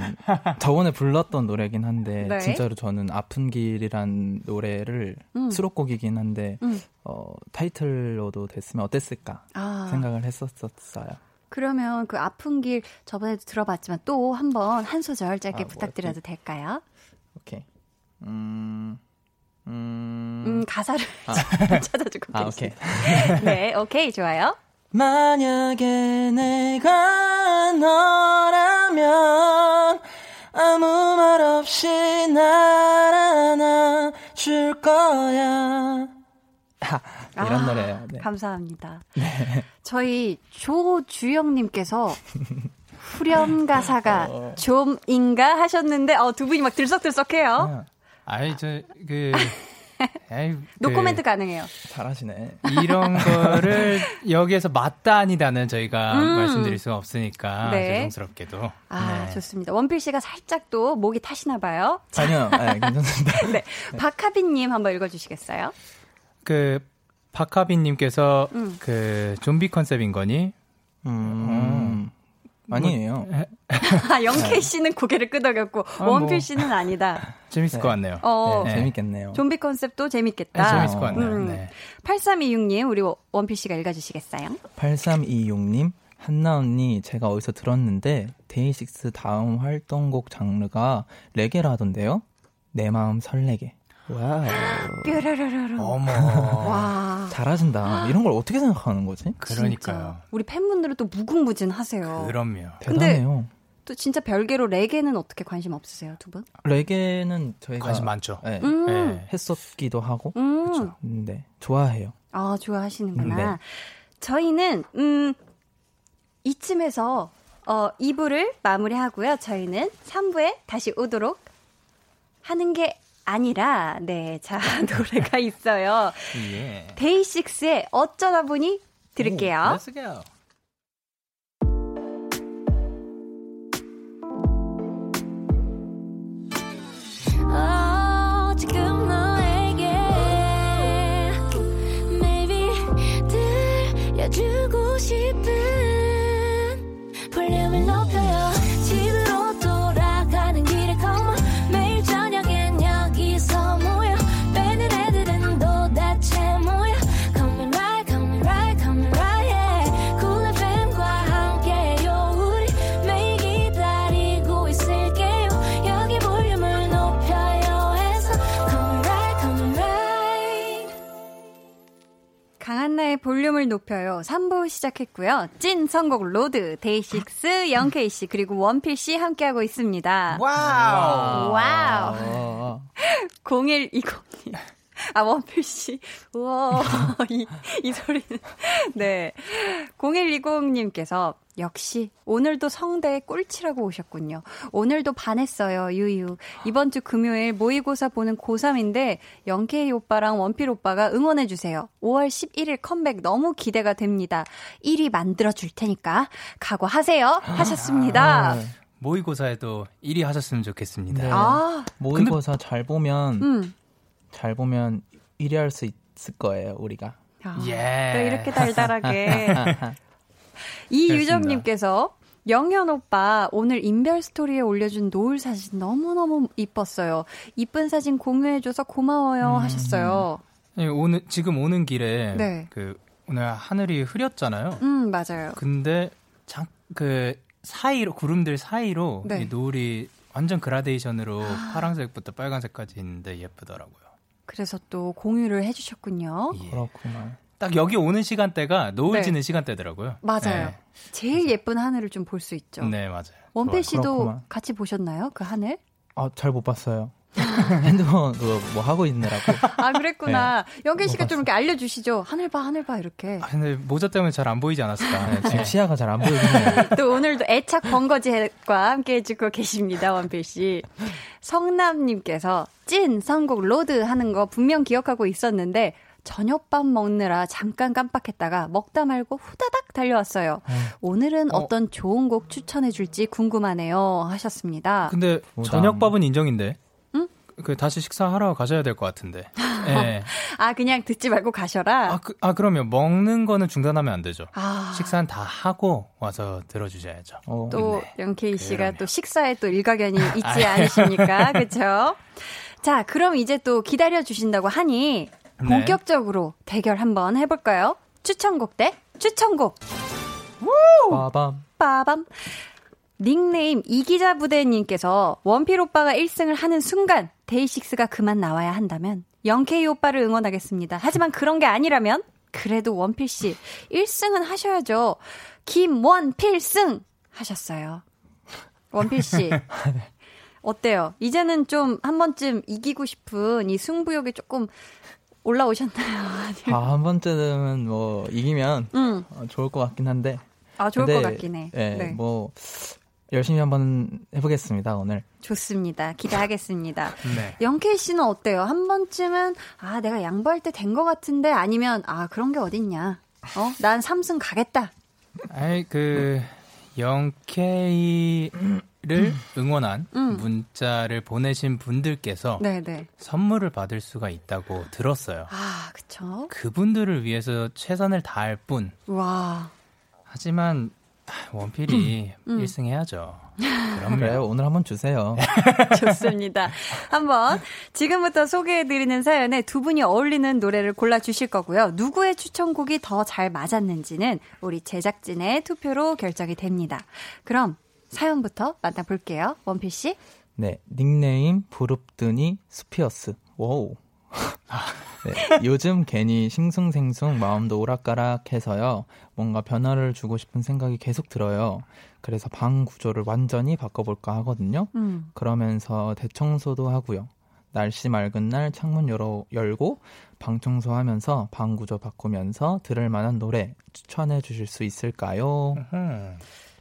저번에 불렀던 노래긴 한데, 네. 진짜로 저는 아픈 길이란 노래를 음. 수록곡이긴 한데, 음. 어, 타이틀로도 됐으면 어땠을까 아. 생각을 했었었어요. 그러면 그 아픈 길 저번에도 들어봤지만 또 한번 한 소절 짧게 아, 부탁드려도 될까요? 오케이. 음, 음, 음 가사를 아. 찾아주고 아, 오케이. 네, 오케이, 좋아요. 만약에 내가 너라면 아무 말 없이 날 안아줄 거야. 이런 아, 노래예요. 네. 감사합니다. 네. 저희 조주영님께서 후렴 가사가 어. 좀인가 하셨는데 어, 두 분이 막 들썩들썩해요. 아이 저그 노코멘트 그, 가능해요. 잘하시네. 이런 거를 여기에서 맞다 아니다는 저희가 음. 말씀드릴 수가 없으니까 네. 죄송스럽게도. 아 네. 좋습니다. 원필 씨가 살짝 또 목이 타시나 봐요. 아니요, 네, 괜찮습니다. 네, 박하빈님 한번 읽어주시겠어요? 그 박하빈님께서 음. 그 좀비 컨셉인 거니? 음. 음. 아니에요. 뭐, 아, 영케이 씨는 고개를 끄덕였고 아, 뭐. 원필 씨는 아니다. 재밌을 네. 것 같네요. 어, 네. 재밌겠네요. 좀비 컨셉도 재밌겠다. 네, 재밌을 것 같네요. 음. 네. 8326님, 우리 원필 씨가 읽어주시겠어요? 8326님, 한나 언니, 제가 어디서 들었는데, 데이식스 다음 활동곡 장르가 레게라던데요? 내 마음 설레게. Wow. 뾰라라라라. 어머. 와. 잘하신다. 이런 걸 어떻게 생각하는 거지? 그러니까요. 우리 팬분들은 또 무궁무진 하세요. 그럼요. 대단해요. 또 진짜 별개로 레게는 어떻게 관심 없으세요, 두 분? 레게는 저희가 관심 많죠. 네, 음. 네. 했었기도 하고. 음. 그렇죠. 네. 좋아해요. 아, 좋아하시는구나. 네. 저희는 음 이쯤에서 어 2부를 마무리하고요. 저희는 3부에 다시 오도록 하는 게 아니라 네, 자 노래가 있어요. 예. 데이식스의 어쩌다 보니 들을게요. 오, 강한나의 볼륨을 높여요. 3부 시작했고요. 찐 선곡 road, 데이식스, 영케이씨, 그리고 원필씨 함께하고 있습니다. Wow! Wow! 0120님. 아, 원필 씨. 우와, 이, 이 소리는. 네. 0120님께서 역시 오늘도 성대 꿀칠하고 오셨군요. 오늘도 반했어요. 유유. 이번 주 금요일 모의고사 보는 고3인데 영케이 오빠랑 원필 오빠가 응원해 주세요. 5월 11일 컴백 너무 기대가 됩니다. 1위 만들어 줄 테니까 각오하세요. 하셨습니다. 아, 모의고사에도 1위 하셨으면 좋겠습니다. 네. 아. 모의고사 근데, 잘 보면 음. 잘 보면 1위 할 수 있을 거예요, 우리가. 아, 예. 또 이렇게 달달하게. 이유정님께서 영현 오빠 오늘 인별 스토리에 올려준 노을 사진 너무너무 이뻤어요. 이쁜 사진 공유해줘서 고마워요 음, 하셨어요. 네, 오늘 지금 오는 길에 네. 그 오늘 하늘이 흐렸잖아요. 음 맞아요. 근데 장, 그 사이로 구름들 사이로 네. 노을이 완전 그라데이션으로 아. 파란색부터 빨간색까지 있는데 예쁘더라고요. 그래서 또 공유를 해주셨군요. 예. 그렇구나. 딱 여기 오는 시간대가 노을 네. 지는 시간대더라고요. 맞아요. 네. 제일 예쁜 하늘을 좀 볼 수 있죠. 네, 맞아요. 원필 씨도 그렇구만. 같이 보셨나요? 그 하늘? 아, 잘 못 봤어요. 핸드폰 그뭐 하고 있느라고. 아 그랬구나. 네. 영케이 씨가 좀 이렇게 알려주시죠. 하늘 봐, 하늘 봐 이렇게. 아, 근데 모자 때문에 잘 안 보이지 않았을까. 네, 지금 시야가 잘 안 보이긴 해요. 또 오늘도 애착 벙거지와 함께 해주고 계십니다, 원필 씨. 성남님께서 찐 선곡 road 하는 거 분명 기억하고 있었는데 저녁밥 먹느라 잠깐 깜빡했다가 먹다 말고 후다닥 달려왔어요. 어. 오늘은 어. 떤 좋은 곡 추천해 줄지 궁금하네요. 하셨습니다. 근데 저녁밥은 인정인데. 응? 그 다시 식사하러 가셔야 될 것 같은데. 네. 아 그냥 듣지 말고 가셔라. 아, 그, 아 그러면 먹는 거는 중단하면 안 되죠. 아. 식사는 다 하고 와서 들어주셔야죠. 어. 또 네. 영케이 씨가 그러면. 또 식사에 또 일가견이 있지 않으십니까? 그렇죠? 자, 그럼 이제 또 기다려 주신다고 하니 네. 본격적으로 대결 한번 해볼까요? 추천곡 대 추천곡. 빠밤. 빠밤. 닉네임 이기자 부대님께서 원필 오빠가 1승을 하는 순간 데이식스가 그만 나와야 한다면 영케이 오빠를 응원하겠습니다. 하지만 그런 게 아니라면 그래도 원필 씨 1승은 하셔야죠. 김원필승 하셨어요. 원필 씨. 어때요? 이제는 좀 한 번쯤 이기고 싶은 이 승부욕이 조금 올라오셨나요? 아, 한 번쯤은 뭐 이기면 음. 어, 좋을 것 같긴 한데. 아, 좋을 근데, 것 같긴 해. 네, 네. 뭐 열심히 한번 해보겠습니다 오늘. 좋습니다. 기대하겠습니다. 네. 영케이 씨는 어때요? 한 번쯤은 아 내가 양보할 때 된 것 같은데 아니면 아 그런 게 어딨냐? 어, 난 삼승 가겠다. 아이 그 영케이 를 음. 응원한 음. 문자를 보내신 분들께서 네네. 선물을 받을 수가 있다고 들었어요. 아, 그쵸. 그분들을 위해서 최선을 다할 뿐. 와. 하지만 원필이 음. 1승 음. 해야죠. 그럼 그래요. 오늘 한번 주세요. 좋습니다. 한번 지금부터 소개해드리는 사연에 두 분이 어울리는 노래를 골라주실 거고요. 누구의 추천곡이 더 잘 맞았는지는 우리 제작진의 투표로 결정이 됩니다. 그럼 사연부터 만나볼게요. 원필 씨. 네, 닉네임 부릅뜨니 스피어스. Wow. 네, 요즘 괜히 싱숭생숭 마음도 오락가락해서요. 뭔가 변화를 주고 싶은 생각이 계속 들어요. 그래서 방 구조를 완전히 바꿔볼까 하거든요. 음. 그러면서 대청소도 하고요. 날씨 맑은 날 창문 열어, 열고 방 청소하면서 방 구조 바꾸면서 들을 만한 노래 추천해 주실 수 있을까요?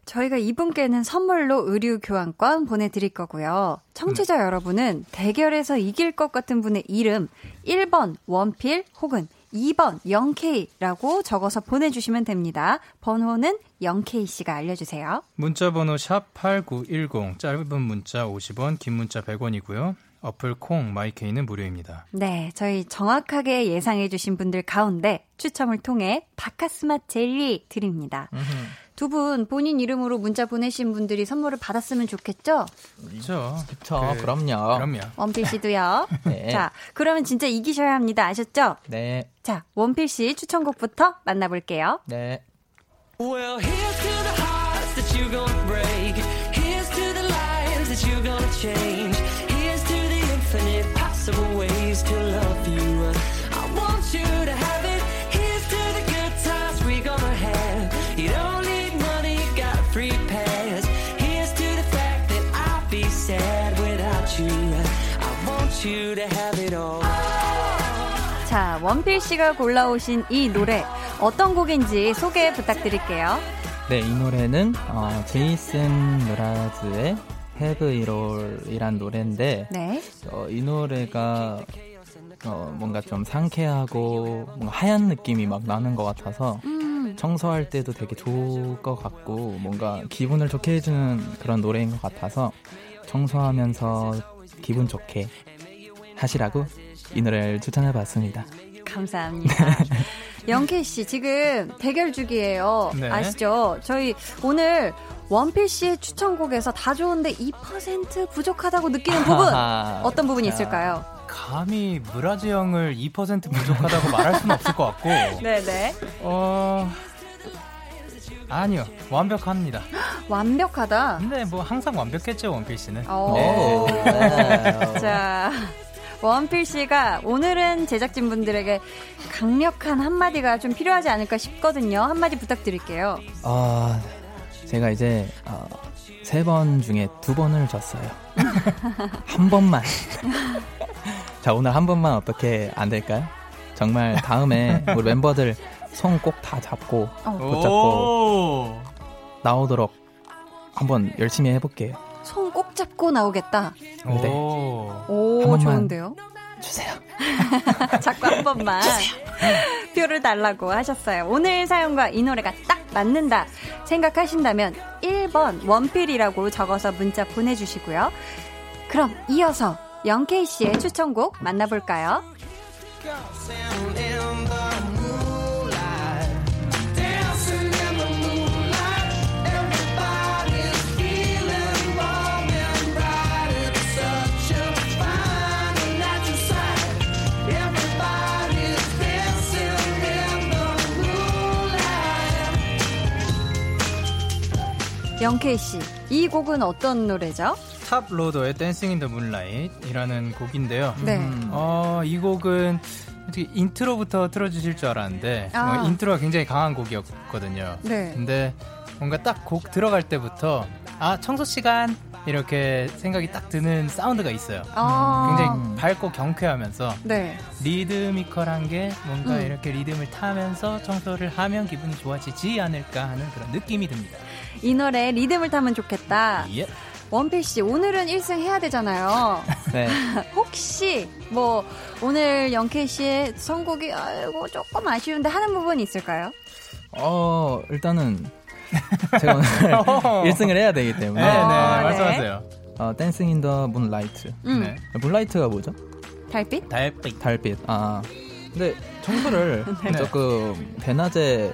저희가 이분께는 선물로 의류 교환권 보내드릴 거고요. 청취자 음. 여러분은 대결에서 이길 것 같은 분의 이름 1번 원필 혹은 2번 0K라고 적어서 보내주시면 됩니다. 번호는 0K씨가 알려주세요. 문자 번호 샵8910 짧은 문자 50원 긴 문자 100원이고요. 어플 콩 마이케이는 무료입니다. 네, 저희 정확하게 예상해 주신 분들 가운데 추첨을 통해 바카스마 젤리 드립니다. 두 분 본인 이름으로 문자 보내신 분들이 선물을 받았으면 좋겠죠? 그렇죠. 그렇죠. 그, 럼요 그럼요. 원필 씨도요. 네. 자, 그러면 진짜 이기셔야 합니다. 아셨죠? 네. 자, 원필 씨 추천곡부터 만나볼게요. 네. Well, here's to the hearts that you're gonna break. Here's to the lives that you're gonna change. infinite possible ways to love you. I want 자, 원필 씨가 골라오신 이 노래 어떤 곡인지 소개 부탁드릴게요. 네, 이 노래는 어, 제이슨 무라즈의 Have It All이란 노래인데 네. 어, 이 노래가 어, 뭔가 좀 상쾌하고 뭔가 하얀 느낌이 막 나는 것 같아서 음. 청소할 때도 되게 좋을 것 같고 뭔가 기분을 좋게 해주는 그런 노래인 것 같아서 청소하면서 기분 좋게 하시라고 이 노래를 추천해 봤습니다. 감사합니다. 영케 씨 지금 대결 중이에요. 네. 아시죠? 저희 오늘 원필 씨의 추천곡에서 다 좋은데 2% 부족하다고 느끼는 부분 어떤 부분이 있을까요? 감히 무라지 형을 2% 부족하다고 말할 수는 없을 것 같고. 네네. 어. 아니요, 완벽합니다. 완벽하다? 근데 뭐 항상 완벽했죠, 원필 씨는. 오. 네. 자, 원필 씨가 오늘은 제작진분들에게 강력한 한마디가 좀 필요하지 않을까 싶거든요. 한마디 부탁드릴게요. 아, 제가 이제 어, 세번 중에 두 번을 졌어요. 한 번만. 자, 오늘 한 번만 어떻게 안 될까요? 정말 다음에 우리 멤버들 손 꼭 다 잡고 어. 붙잡고 나오도록 한번 열심히 해볼게요. 손 꼭 잡고 나오겠다. 네. 오, 오 좋은데요? 주세요. 자꾸 한 번만 표를 달라고 하셨어요. 오늘 사연과 이 노래가 딱 맞는다 생각하신다면 1번 원필이라고 적어서 문자 보내주시고요. 그럼 이어서 영케이 씨의 추천곡 만나볼까요? 영케이 씨, 이 곡은 어떤 노래죠? Toploader의 Dancing in the Moonlight이라는 곡인데요. 네. 음, 어, 이 곡은 어떻게 인트로부터 틀어주실 줄 알았는데 아. 어, 인트로가 굉장히 강한 곡이었거든요. 네. 근데 뭔가 딱 곡 들어갈 때부터 아 청소 시간 이렇게 생각이 딱 드는 사운드가 있어요. 아~ 굉장히 밝고 경쾌하면서 네. 리드미컬한 게 뭔가 음. 이렇게 리듬을 타면서 청소를 하면 기분이 좋아지지 않을까 하는 그런 느낌이 듭니다. 이 노래 리듬을 타면 좋겠다. 예. 원필 씨 오늘은 1승 해야 되잖아요. 네. 혹시 뭐 오늘 영케이 씨의 선곡이 아이고 조금 아쉬운데 하는 부분이 있을까요? 어 일단은 제가 오늘 1승을 해야 되기 때문에. 네, 네, 아, 네. 말씀하세요. 어, Dancing in the Moonlight. 음. 네. Moonlight가 뭐죠? 달빛? 달빛. 달빛. 아. 근데 청소를 네. 조금 대낮에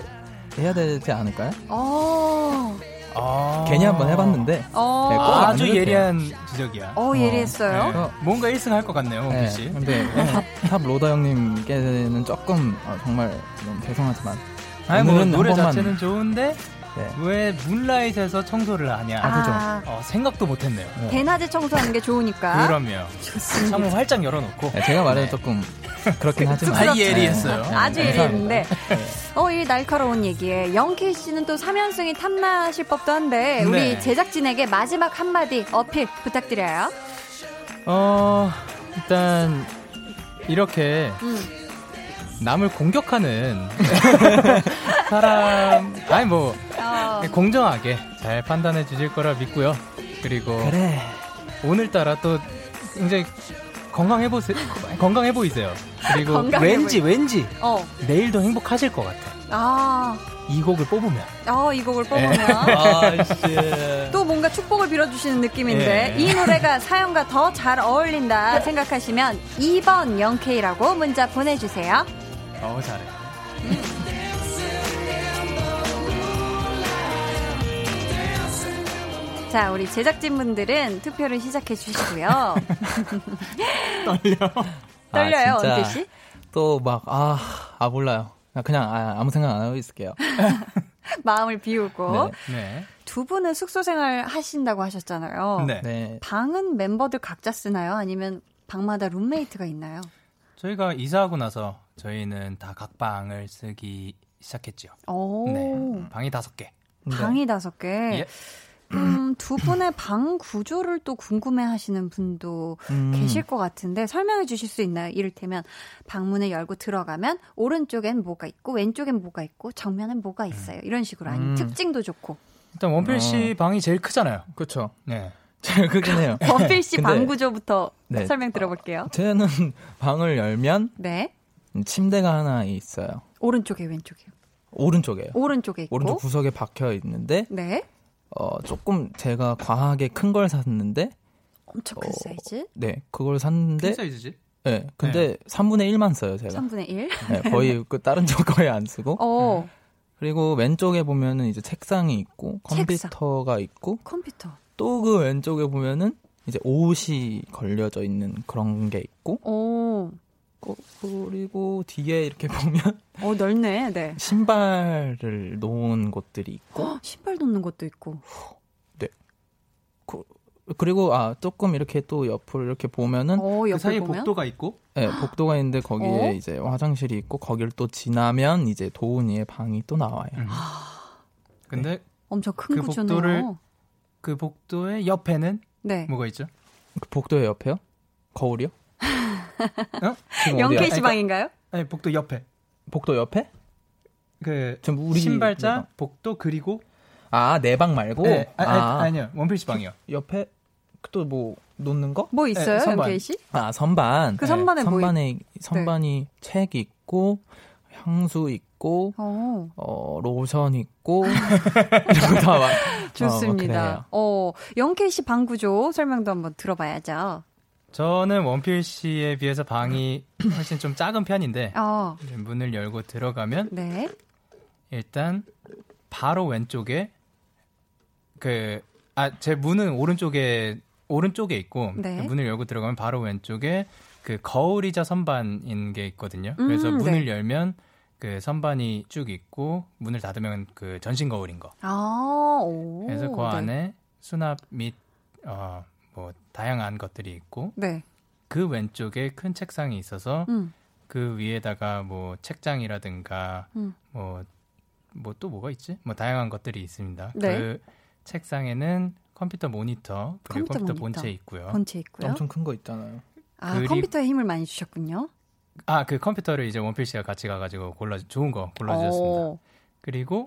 해야 되지 않을까요? 어. 아~ 괜히 한번 해봤는데 어~ 네, 아주 예리한 지적이야. 어, 예리했어요. 네. 뭔가 1승 할 것 같네요, 홍기 씨. 네, 근데 Top, Toploader 형님께는 조금 어, 정말 죄송하지만 아니 뭐 노래 자체는 좋은데 네. 왜 moonlight에서 청소를 하냐? 아, 어, 생각도 못했네요. 네. 대낮에 청소하는 게 좋으니까. 그럼요. 좋습니다. 창문 활짝 열어놓고. 네, 제가 말해도 네. 조금 그렇긴 하지만. 아주 예리했어요. 네. 아주 예리했는데. 어, 이 날카로운 얘기에 영케이 씨는 또 3연승이 탐나실 법도 한데 우리 네. 제작진에게 마지막 한마디 어필 부탁드려요. 어, 일단 이렇게 음. 남을 공격하는 사람 아니 뭐 어. 공정하게 잘 판단해 주실 거라 믿고요. 그리고 그래. 오늘따라 또 굉장히 건강해 보세요. 건강해 보이세요. 그리고 왠지 보이... 왠지 어. 내일도 행복하실 것 같아. 아. 이 곡을 뽑으면. 아, 이 곡을 뽑으면. 네. 아, 또 뭔가 축복을 빌어주시는 느낌인데, 네. 이 노래가 사연과 더 잘 어울린다 생각하시면 2번 0K라고 문자 보내주세요. 어, 잘해. 자, 우리 제작진분들은 투표를 시작해 주시고요. 떨려. 떨려요, 아, 원필 씨? 또 막, 아, 아, 몰라요. 그냥 아, 아무 생각 안 하고 있을게요. 마음을 비우고. 네. 네. 두 분은 숙소 생활 하신다고 하셨잖아요. 네. 네. 방은 멤버들 각자 쓰나요? 아니면 방마다 룸메이트가 있나요? 저희가 이사하고 나서 저희는 다 각 방을 쓰기 시작했죠. 오. 네. 방이 다섯 개. 방이 다섯 개. 예. 음, 두 분의 방 구조를 또 궁금해 하시는 분도 음. 계실 것 같은데 설명해 주실 수 있나요? 이를테면 방문을 열고 들어가면 오른쪽엔 뭐가 있고 왼쪽엔 뭐가 있고 정면엔 뭐가 있어요. 이런 식으로 아니 음. 특징도 좋고. 일단 원필 씨 어. 방이 제일 크잖아요. 그렇죠. 네. 제일 크긴 해요. 원필 씨 방 구조부터 네. 설명 들어볼게요. 저는 방을 열면 네. 침대가 하나 있어요. 오른쪽에 왼쪽이요? 오른쪽에요. 오른쪽에 있고. 오른쪽 구석에 박혀 있는데 네. 어, 조금 제가 과하게 큰 걸 샀는데 엄청 큰 어, 사이즈? 네, 그걸 샀는데 큰 사이즈지? 네, 근데 네. 3분의 1만 써요, 제가. 3분의 1? 네, 거의 그 다른 쪽 거의 안 쓰고. 어. 그리고 왼쪽에 보면은 이제 책상이 있고 컴퓨터가 책상. 있고 컴퓨터. 또 그 왼쪽에 보면은 이제 옷이 걸려져 있는 그런 게 있고. 오. 어, 그리고 뒤에 이렇게 보면 어 넓네. 네. 신발을 놓은 곳들이 있고 허, 신발 놓는 것도 있고. 네. 그, 그리고 아 조금 이렇게 또 옆을 이렇게 보면은 어, 그 사이에 보면? 복도가 있고 네, 복도가 있는데 거기에 어? 이제 화장실이 있고 거기를 또 지나면 이제 도훈이의 방이 또 나와요. 음. 근데 네. 엄청 큰 그 구조네요. 복도를 그 복도의 옆에는 네. 뭐가 있죠? 그 복도의 옆에요? 거울이요? 어? 영케이 씨 방인가요? 아니 복도 옆에. 복도 옆에? 그 전부 우리 신발장, 복도 그리고 아 내 방 말고? 네, 아, 아. 아 니요 원필 씨 방이요. 옆에 또 뭐 놓는 거? 뭐 있어요, 네, 영케이 씨? 아 선반. 그 선반에 네, 선반에 뭐 선반이 네. 책 있고 향수 있고 어, 어 로션 있고 이런 거다 좋습니다. 어, 뭐어 영케이 씨 방 구조 설명도 한번 들어봐야죠. 저는 원필 씨에 비해서 방이 훨씬 좀 작은 편인데 어. 문을 열고 들어가면 네. 일단 바로 왼쪽에 그 아 제 문은 오른쪽에 오른쪽에 있고 네. 문을 열고 들어가면 바로 왼쪽에 그 거울이자 선반인 게 있거든요. 그래서 음, 문을 네. 열면 그 선반이 쭉 있고 문을 닫으면 그 전신 거울인 거. 아, 오, 그래서 그 네. 안에 수납 및 어, 뭐 다양한 것들이 있고 네. 그 왼쪽에 큰 책상이 있어서 음. 그 위에다가 뭐 책장이라든가 음. 뭐뭐 또 뭐가 있지? 뭐 다양한 것들이 있습니다. 네. 그 책상에는 컴퓨터 모니터 그리고 컴퓨터, 컴퓨터 모니터. 본체 있고요. 본체 있고요. 엄청 큰 거 있잖아요. 아 그리... 컴퓨터에 힘을 많이 주셨군요. 아 그 컴퓨터를 이제 원필 씨가 같이 가가지고 골라 좋은 거 골라주셨습니다. 그리고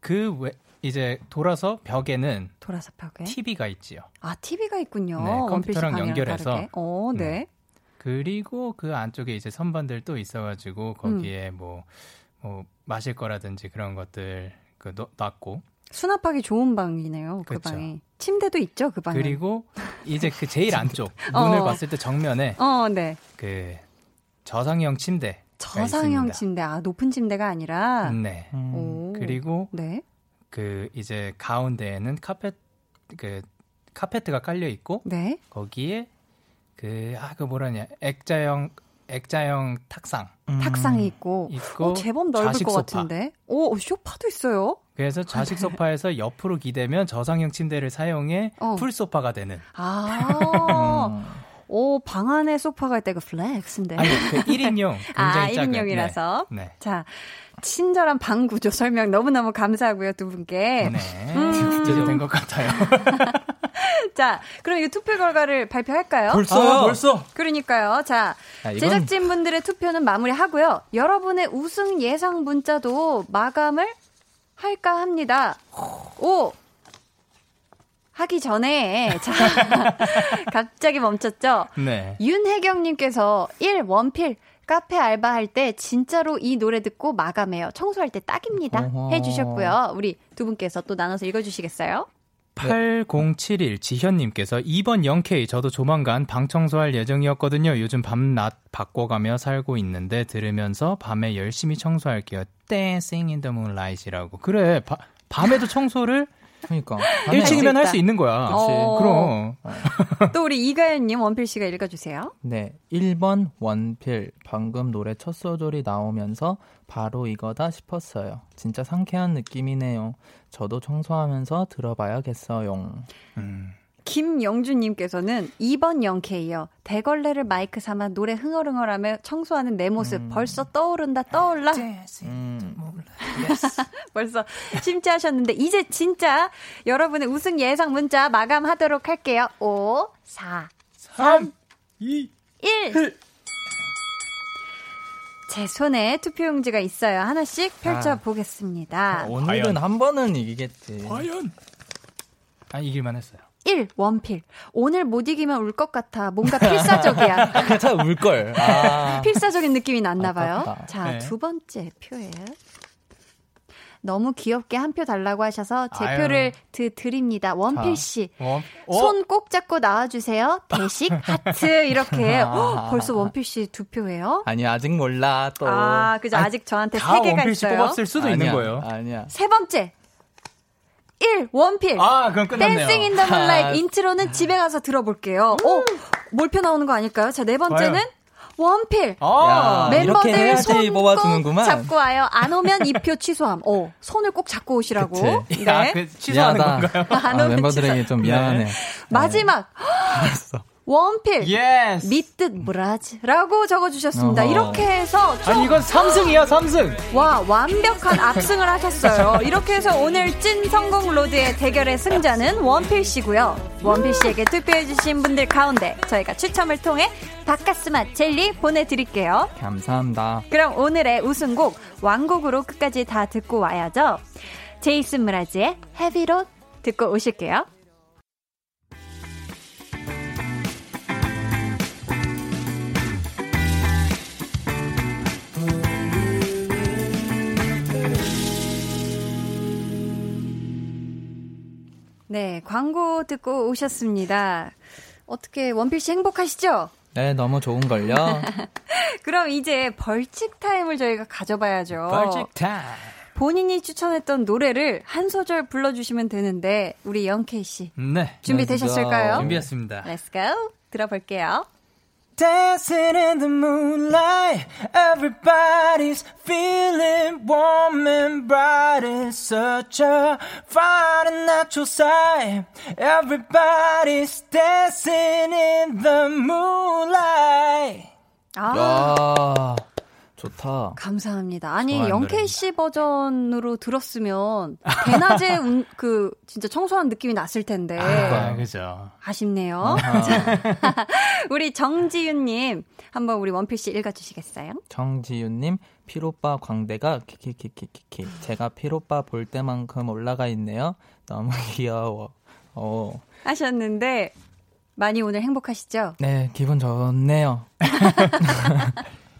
그 외, 이제 돌아서 벽에는 돌아서 벽에 TV가 있지요. 아 TV가 있군요. 네, 컴퓨터랑 연결해서. 어, 네. 네. 그리고 그 안쪽에 이제 선반들 또 있어가지고 거기에 음. 뭐, 뭐 마실 거라든지 그런 것들 그 놨고 수납하기 좋은 방이네요. 그 그쵸. 방에 침대도 있죠 그 방에. 그리고 이제 그 제일 안쪽 문을 어. 봤을 때 정면에 어, 네. 그 저상형 침대. 저상형 침대 아 높은 침대가 아니라. 네. 음. 그리고 네. 그 이제 가운데에는 카펫 그 카페트가 깔려 있고 네. 거기에 그아 그 뭐라냐 액자형 액자형 탁상 음. 탁상이 있고, 있고 오, 제법 넓을 것 소파. 같은데 오 소파도 있어요 그래서 좌식 소파에서 옆으로 기대면 저상형 침대를 사용해 어. 풀 소파가 되는 아 음. 오, 방 안에 소파가 있다, 이 flex인데. 아니, 그 1인용. 아, 1인용이라서. 네. 네. 자, 친절한 방 구조 설명 너무너무 감사하고요, 두 분께. 네. 음. 된것 같아요. 자, 그럼 이 투표 결과를 발표할까요? 벌써요? 아, 벌써? 그러니까요. 자, 아, 이건... 제작진분들의 투표는 마무리하고요. 여러분의 우승 예상 문자도 마감을 할까 합니다. 오! 하기 전에 자 갑자기 멈췄죠. 네. 윤혜경님께서 1 원필 카페 알바할 때 진짜로 이 노래 듣고 마감해요. 청소할 때 딱입니다. 어허. 해주셨고요. 우리 두 분께서 또 나눠서 읽어주시겠어요? 8071 지현님께서 2번 0K 저도 조만간 방 청소할 예정이었거든요. 요즘 밤낮 바꿔가며 살고 있는데 들으면서 밤에 열심히 청소할게요. Dancing in the Moonlight이라고. 그래 바, 밤에도 청소를 그러니까 1층이면 할 수 있는 거야. 어. 그럼. 또 우리 이가연님 원필 씨가 읽어주세요. 네, 1번 원필 방금 노래 첫 소절이 나오면서 바로 이거다 싶었어요. 진짜 상쾌한 느낌이네요. 저도 청소하면서 들어봐야겠어요. 음. 김영준님께서는 2번 0K요. 대걸레를 마이크 삼아 노래 흥얼흥얼하며 청소하는 내 모습 음. 벌써 떠오른다 떠올라. 음. 벌써 심취하셨는데 이제 진짜 여러분의 우승 예상 문자 마감하도록 할게요. 5 4 3 2 1. 제 손에 투표용지가 있어요. 하나씩 펼쳐보겠습니다. 아, 오늘은 과연. 한 번은 이기겠지. 과연? 아, 이길만 했어요. 1. 원필. 오늘 못 이기면 울 것 같아. 뭔가 필사적이야. 괜찮아, 울걸. 아. 필사적인 느낌이 났나 봐요. 자, 네. 두 번째 표예요. 너무 귀엽게 한 표 달라고 하셔서 제 아유. 표를 드, 드립니다. 원필 씨. 어? 어? 손꼭 잡고 나와주세요. 대식 하트 이렇게. 어, 벌써 원필 씨 두 표예요? 아니 아직 몰라 또. 아 그죠 아직 저한테 세 개가 원필 씨 있어요. 뽑았을 수도 아니야, 있는 거예요. 아니야. 세 번째. 1. 원필. 아, 그럼 끝났네요. Dancing in the Moonlight 인트로는 집에 가서 들어볼게요. 오, 몰표 나오는 거 아닐까요? 자, 네 번째는 과연? 원필. 아, 멤버들 손꼭 잡고 와요. 안 오면 2표 취소함. 오, 손을 꼭 잡고 오시라고. 그치. 네. 야, 그 취소하는 미안하다. 건가요? 안 오면 아, 멤버들에게 취소. 좀 미안해. 네. 마지막. 알았어. 원필 yes. 믿듣 bros라고 적어주셨습니다. 어허. 이렇게 해서 아니 이건 3승이야 3승. 와 완벽한 압승을 하셨어요. 이렇게 해서 오늘 찐 성공 로드의 대결의 승자는 원필 씨고요. 원필 씨에게 투표해주신 분들 가운데 저희가 추첨을 통해 바카스맛 젤리 보내드릴게요. 감사합니다. 그럼 오늘의 우승곡 왕곡으로 끝까지 다 듣고 와야죠. 제이슨 브라즈의 헤비롯 듣고 오실게요. 네, 광고 듣고 오셨습니다. 어떻게 원필 씨 행복하시죠? 네, 너무 좋은걸요. 그럼 이제 벌칙 타임을 저희가 가져봐야죠. 벌칙 타임. 본인이 추천했던 노래를 한 소절 불러주시면 되는데 우리 영케이 씨. 네. 준비되셨을까요? 준비했습니다. Let's go. 들어볼게요. Dancing in the moonlight, everybody's feeling warm and bright. It's such a fine and natural sight. Everybody's dancing in the moonlight. 아. 좋다. 감사합니다. 아니 영케이 씨 버전으로 들었으면 대낮에 운, 그 진짜 청소한 느낌이 났을 텐데. 아, 그죠. 아쉽네요. 우리 정지윤님 한번 우리 원필 씨 읽어주시겠어요? 정지윤님 피로빠 광대가 키키키키키키 제가 피로빠 볼 때만큼 올라가 있네요. 너무 귀여워. 어. 하셨는데 많이 오늘 행복하시죠? 네, 기분 좋네요.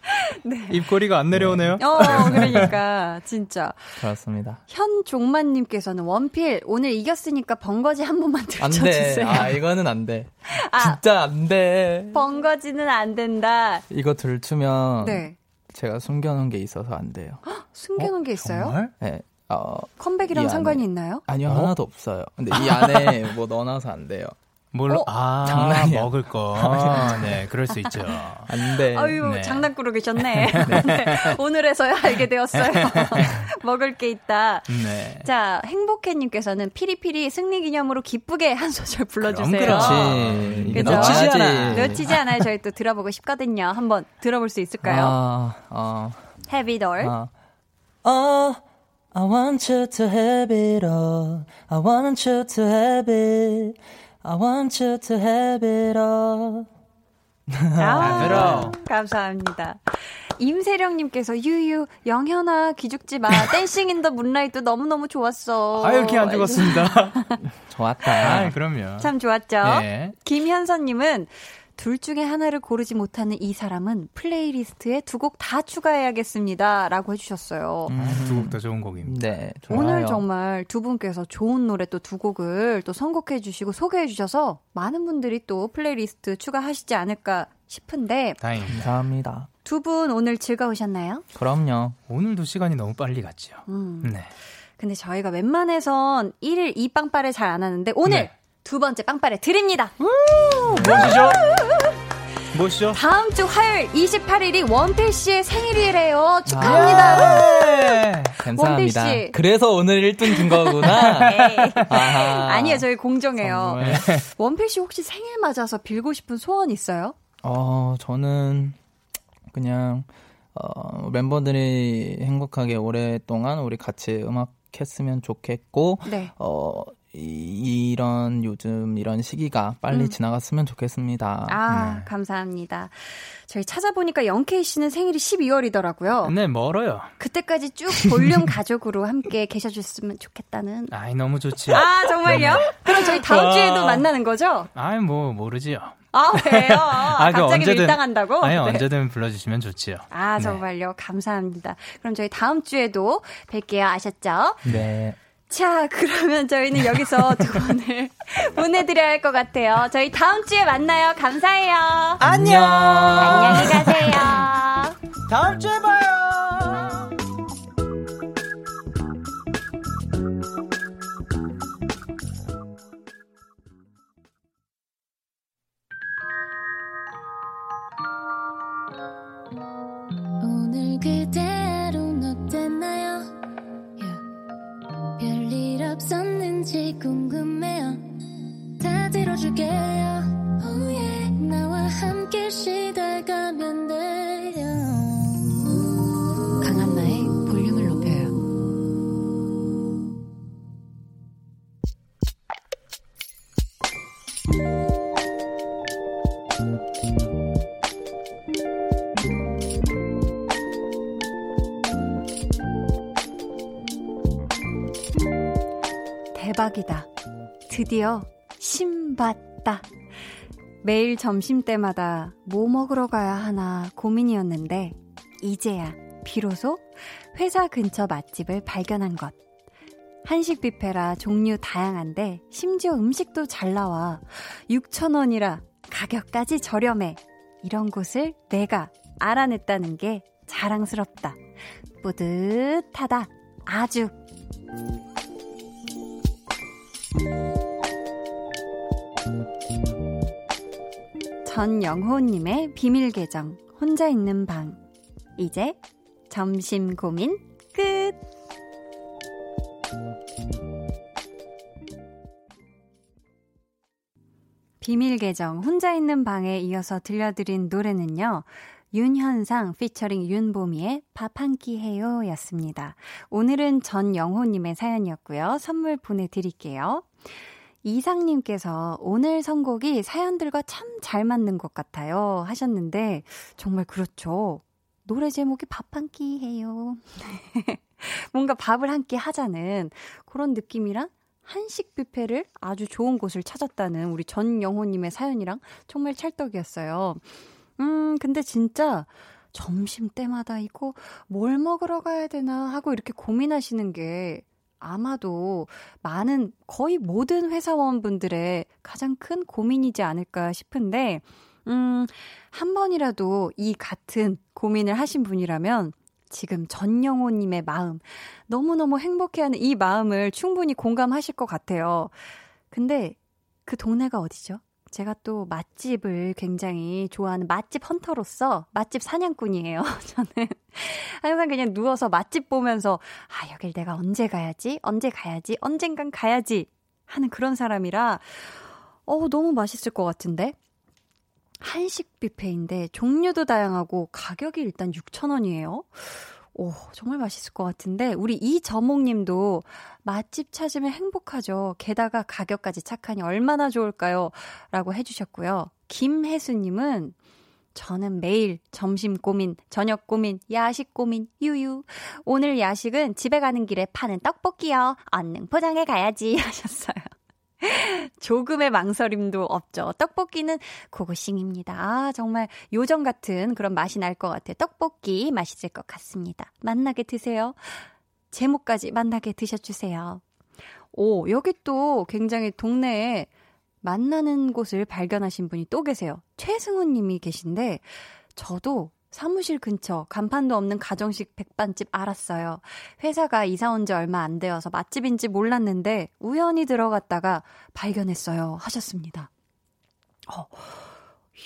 네. 입꼬리가 안 내려오네요. 어, 그러니까 진짜. 그렇습니다. 현종만님께서는 원필 오늘 이겼으니까 번거지 한 번만 들려주세요. 아 이거는 안 돼. 아, 진짜 안 돼. 번거지는 안 된다. 이거 들추면 네. 제가 숨겨놓은 게 있어서 안 돼요. 숨겨놓은 어? 게 있어요? 정말? 네. 어, 컴백이랑 상관이 있나요? 아니요 어? 하나도 없어요. 근데 이 안에 뭐 넣어놔서 안 돼요. 뭘로? 어? 아, 장난이야. 먹을 거. 아, 네, 그럴 수 있죠. 안 돼. 아유, 네. 장난꾸러 계셨네. 네. 네. 오늘에서야 알게 되었어요. 먹을 게 있다. 네. 자, 행복해 님께서는 피리피리 승리 기념으로 기쁘게 한 소절 불러 주세요. 그럼 그렇지. 이게 놓치지 않아. 놓치지 않아요. 저희 또 들어보고 싶거든요. 한번 들어볼 수 있을까요? 아, 어. It all. 아. Oh, I want you to have it all. I want you to have it. I want you to have it all. 아, 감사합니다. 임세령님께서 유유 영현아 기죽지 마 댄싱 인 더 문라이트 너무 너무 좋았어. 아 이렇게 안 죽었습니다. 좋았다. 아, 그럼요. 참 좋았죠. 네. 김현선님은 둘 중에 하나를 고르지 못하는 이 사람은 플레이리스트에 두 곡 다 추가해야겠습니다. 라고 해주셨어요. 음, 두곡 다 좋은 곡입니다. 네. 좋아요. 오늘 정말 두 분께서 좋은 노래 또 두 곡을 또 선곡해 주시고 소개해 주셔서 많은 분들이 또 플레이리스트 추가하시지 않을까 싶은데. 다행입니다. 감사합니다. 두 분 오늘 즐거우셨나요? 그럼요. 오늘도 시간이 너무 빨리 갔죠. 음. 네. 근데 저희가 웬만해선 1일 2빵빠를 잘 안 하는데 오늘 네. 두 번째 빵빠레 드립니다. 무엇이죠? 무엇이죠? 다음 주 화요일 28일이 원필 씨의 생일이래요. 축하합니다. 아~ 네. 감사합니다. 씨. 그래서 오늘 1등 준 거구나. 네. 아니요, 저희 공정해요. 원필 씨 혹시 생일 맞아서 빌고 싶은 소원 있어요? 어, 저는 그냥 어, 멤버들이 행복하게 오랫동안 우리 같이 음악 했으면 좋겠고 네. 어 이, 이런 요즘 이런 시기가 빨리 음. 지나갔으면 좋겠습니다. 아, 네. 감사합니다. 저희 찾아보니까 영케이 씨는 생일이 12월이더라고요. 네, 멀어요. 그때까지 쭉 볼륨 가족으로 함께 계셔줬으면 좋겠다는. 아이, 너무 좋지요. 아, 정말요? 네. 그럼 저희 다음 주에도 만나는 거죠? 아이, 뭐, 모르지요. 아, 왜요? 아, 그 갑자기 언제든, 밀당한다고? 아니, 네. 언제든 불러주시면 좋지요. 아, 네. 정말요? 네. 감사합니다. 그럼 저희 다음 주에도 뵐게요. 아셨죠? 네. 자, 그러면 저희는 여기서 두 분을 보내드려야 할 것 같아요. 저희 다음 주에 만나요. 감사해요. 안녕. 안녕히 가세요. 다음 주에 봐요. 들어줄게요 oh yeah. 나와 함께 시달가면 돼요 강한나의 볼륨을 높여요 대박이다. 드디어 신봤다. 매일 점심때마다 뭐 먹으러 가야 하나 고민이었는데, 이제야 비로소 회사 근처 맛집을 발견한 것. 한식 뷔페라 종류 다양한데, 심지어 음식도 잘 나와. 6,000원이라 가격까지 저렴해. 이런 곳을 내가 알아냈다는 게 자랑스럽다. 뿌듯하다. 아주. 전영호님의 비밀 계정, 혼자 있는 방. 이제 점심 고민 끝! 비밀 계정, 혼자 있는 방에 이어서 들려드린 노래는요, 윤현상 피처링 윤보미의 밥 한 끼 해요 였습니다. 오늘은 전영호님의 사연이었고요. 선물 보내드릴게요. 이상님께서 오늘 선곡이 사연들과 참 잘 맞는 것 같아요 하셨는데 정말 그렇죠. 노래 제목이 밥 한 끼 해요. 뭔가 밥을 한 끼 하자는 그런 느낌이랑 한식 뷔페를 아주 좋은 곳을 찾았다는 우리 전영호님의 사연이랑 정말 찰떡이었어요. 음, 근데 진짜 점심 때마다 이거 뭘 먹으러 가야 되나 하고 이렇게 고민하시는 게 아마도 많은 거의 모든 회사원분들의 가장 큰 고민이지 않을까 싶은데, 음, 한 번이라도 이 같은 고민을 하신 분이라면 지금 전영호님의 마음, 너무너무 행복해하는 이 마음을 충분히 공감하실 것 같아요. 근데 그 동네가 어디죠? 제가 또 맛집을 굉장히 좋아하는 맛집 헌터로서 맛집 사냥꾼이에요. 저는 항상 그냥 누워서 맛집 보면서 아, 여길 내가 언제 가야지? 언제 가야지? 언젠간 가야지? 하는 그런 사람이라 어, 너무 맛있을 것 같은데. 한식 뷔페인데 종류도 다양하고 가격이 일단 6,000원이에요. 오, 정말 맛있을 것 같은데, 우리 이저목 님도 맛집 찾으면 행복하죠. 게다가 가격까지 착하니 얼마나 좋을까요? 라고 해 주셨고요. 김혜수 님은 저는 매일 점심 고민, 저녁 고민, 야식 고민, 유유. 오늘 야식은 집에 가는 길에 파는 떡볶이요. 얼른 포장해 가야지 하셨어요. 조금의 망설임도 없죠. 떡볶이는 고고싱입니다. 아, 정말 요정 같은 그런 맛이 날 것 같아요. 떡볶이 맛있을 것 같습니다. 만나게 드세요. 제목까지 만나게 드셔주세요. 오, 여기 또 굉장히 동네에 만나는 곳을 발견하신 분이 또 계세요. 최승훈 님이 계신데, 저도 사무실 근처 간판도 없는 가정식 백반집 알았어요. 회사가 이사 온 지 얼마 안 되어서 맛집인지 몰랐는데 우연히 들어갔다가 발견했어요. 하셨습니다. 어,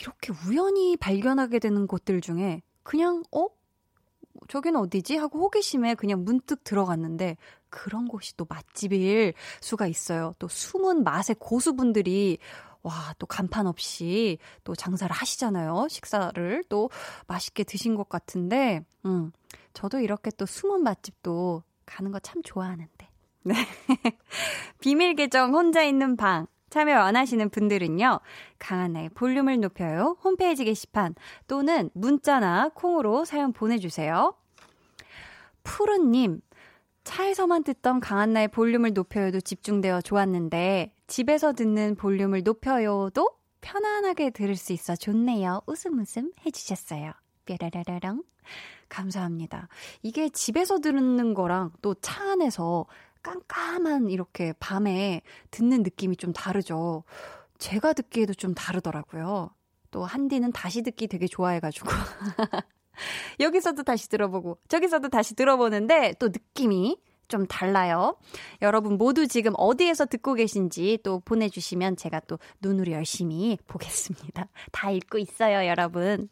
이렇게 우연히 발견하게 되는 곳들 중에 그냥 어? 저기는 어디지? 하고 호기심에 그냥 문득 들어갔는데 그런 곳이 또 맛집일 수가 있어요. 또 숨은 맛의 고수분들이 와, 또 간판 없이 또 장사를 하시잖아요. 식사를 또 맛있게 드신 것 같은데, 음, 저도 이렇게 또 숨은 맛집도 가는 거 참 좋아하는데. 네. 비밀 계정 혼자 있는 방. 참여 원하시는 분들은요, 강한나의 볼륨을 높여요. 홈페이지 게시판 또는 문자나 콩으로 사연 보내주세요. 푸른님, 차에서만 듣던 강한나의 볼륨을 높여요도 집중되어 좋았는데, 집에서 듣는 볼륨을 높여요도 편안하게 들을 수 있어 좋네요. 웃음 웃음 해주셨어요. 뾰라라라랑. 감사합니다. 이게 집에서 듣는 거랑 또 차 안에서 깜깜한 이렇게 밤에 듣는 느낌이 좀 다르죠. 제가 듣기에도 좀 다르더라고요. 또 한디는 다시 듣기 되게 좋아해가지고. 여기서도 다시 들어보고, 저기서도 다시 들어보는데 또 느낌이 좀 달라요. 여러분 모두 지금 어디에서 듣고 계신지 또 보내주시면 제가 또 눈으로 열심히 보겠습니다. 다 읽고 있어요, 여러분.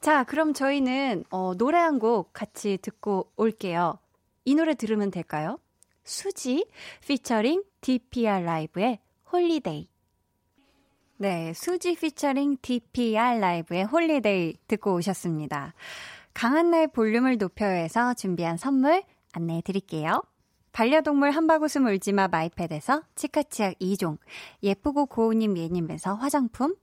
자, 그럼 저희는 어, 노래 한 곡 같이 듣고 올게요. 이 노래 들으면 될까요? 수지 피처링 DPR 라이브의 Holiday. 네, 수지 피처링 DPR 라이브의 Holiday 듣고 오셨습니다. 강한나의 볼륨을 높여요에서 준비한 선물 안내해 드릴게요. 반려동물 한바구음 울지마 마이패드에서 치카치약 2종, 예쁘고 고운님 예님에서 화장품,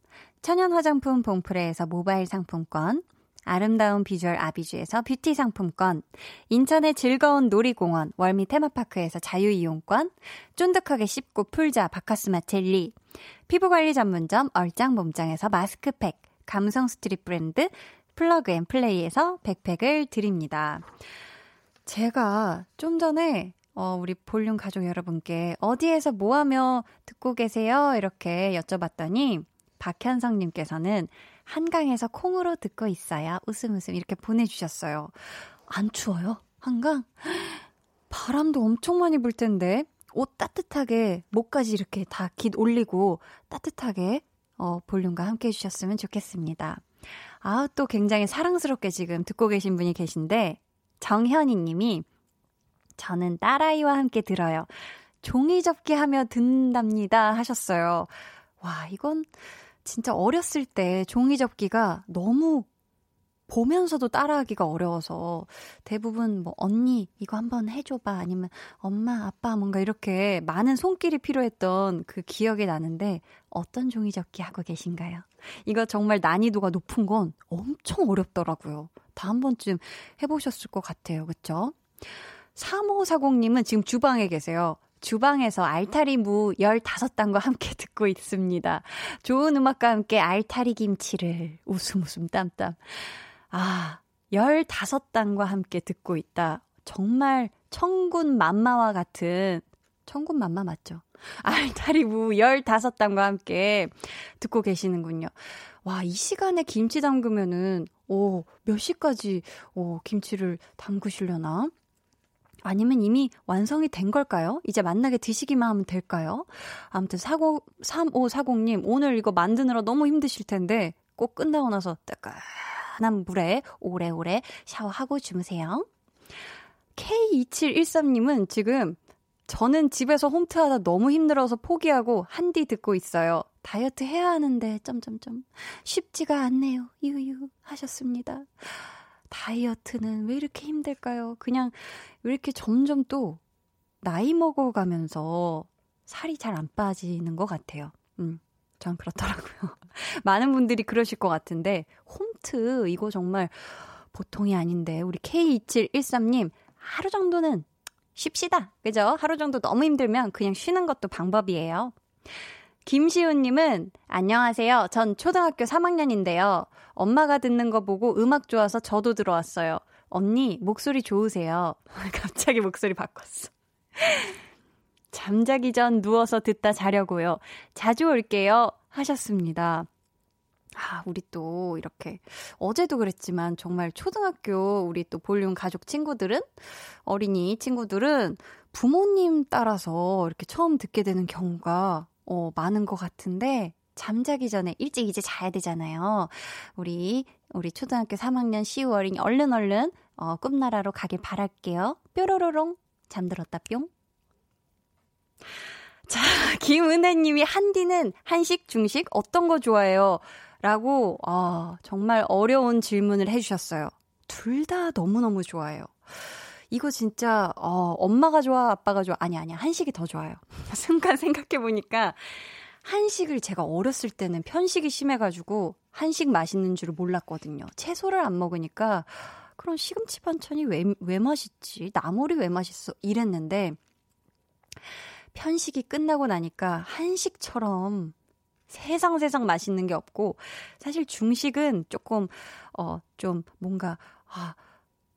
천연 화장품 봉프레에서 모바일 상품권, 아름다운 비주얼 아비주에서 뷰티 상품권, 인천의 즐거운 놀이공원 월미 테마파크에서 자유이용권, 쫀득하게 씹고 풀자 바카스마 젤리, 피부관리 전문점 얼짱 몸짱에서 마스크팩, 감성 street 브랜드 플러그 앤 플레이에서 백팩을 드립니다. 제가 좀 전에 어, 우리 볼륨 가족 여러분께 어디에서 뭐 하며 듣고 계세요? 이렇게 여쭤봤더니 박현성님께서는 한강에서 콩으로 듣고 있어요. 웃음 웃음 이렇게 보내주셨어요. 안 추워요? 한강? 바람도 엄청 많이 불 텐데 옷 따뜻하게 목까지 이렇게 다 깃 올리고 따뜻하게 어, 볼륨과 함께 해주셨으면 좋겠습니다. 아, 또 굉장히 사랑스럽게 지금 듣고 계신 분이 계신데 정현희 님이 저는 딸아이와 함께 들어요. 종이 접기 하며 듣는답니다 하셨어요. 와, 이건 진짜 어렸을 때 종이 접기가 너무 보면서도 따라하기가 어려워서 대부분 뭐 언니 이거 한번 해줘봐 아니면 엄마 아빠 뭔가 이렇게 많은 손길이 필요했던 그 기억이 나는데 어떤 종이접기 하고 계신가요? 이거 정말 난이도가 높은 건 엄청 어렵더라고요. 다 한 번쯤 해보셨을 것 같아요. 그쵸? 3540님은 지금 주방에 계세요. 주방에서 알타리 무 15단과 함께 듣고 있습니다. 좋은 음악과 함께 알타리 김치를 웃음 웃음 땀땀. 아, 15단과 함께 듣고 있다. 정말 청군 맘마와 같은, 청군 맘마 맞죠? 알타리 무 15단과 함께 듣고 계시는군요. 와, 이 시간에 김치 담그면은, 오, 몇 시까지, 오, 김치를 담그시려나? 아니면 이미 완성이 된 걸까요? 이제 만나게 드시기만 하면 될까요? 아무튼 40, 3540님, 오늘 이거 만드느라 너무 힘드실 텐데, 꼭 끝나고 나서 따끈한 물에 오래오래 샤워하고 주무세요. K2713님은 지금 저는 집에서 홈트하다 너무 힘들어서 포기하고 한디 듣고 있어요. 다이어트 해야 하는데 점점점 쉽지가 않네요. 유유 하셨습니다. 다이어트는 왜 이렇게 힘들까요? 그냥 왜 이렇게 점점 또 나이 먹어가면서 살이 잘 안 빠지는 것 같아요. 음, 전 그렇더라고요. 많은 분들이 그러실 것 같은데, 홈트, 이거 정말 보통이 아닌데, 우리 K2713님, 하루 정도는 쉽시다. 그죠? 하루 정도 너무 힘들면 그냥 쉬는 것도 방법이에요. 김시훈님은 안녕하세요. 전 초등학교 3학년인데요. 엄마가 듣는 거 보고 음악 좋아서 저도 들어왔어요. 언니 목소리 좋으세요. 갑자기 목소리 바꿨어. 잠자기 전 누워서 듣다 자려고요. 자주 올게요. 하셨습니다. 아, 우리 또 이렇게 어제도 그랬지만 정말 초등학교 우리 또 볼륨 가족 친구들은 어린이 친구들은 부모님 따라서 이렇게 처음 듣게 되는 경우가 어, 많은 것 같은데, 잠자기 전에 일찍 이제 자야 되잖아요. 우리, 우리 초등학교 3학년 10월이 얼른 얼른, 어, 꿈나라로 가길 바랄게요. 뾰로로롱. 잠들었다 뿅. 자, 김은혜님이 한디는 한식, 중식 어떤 거 좋아해요? 라고, 아, 정말 어려운 질문을 해주셨어요. 둘 다 너무너무 좋아해요. 이거 진짜, 어, 엄마가 좋아, 아빠가 좋아. 아니, 아니, 한식이 더 좋아요. 순간 생각해보니까, 한식을 제가 어렸을 때는 편식이 심해가지고, 한식 맛있는 줄을 몰랐거든요. 채소를 안 먹으니까, 그런 시금치 반찬이 왜, 왜 맛있지? 나물이 왜 맛있어? 이랬는데, 편식이 끝나고 나니까 한식처럼 세상 세상 맛있는 게 없고 사실 중식은 조금 어 좀 뭔가 아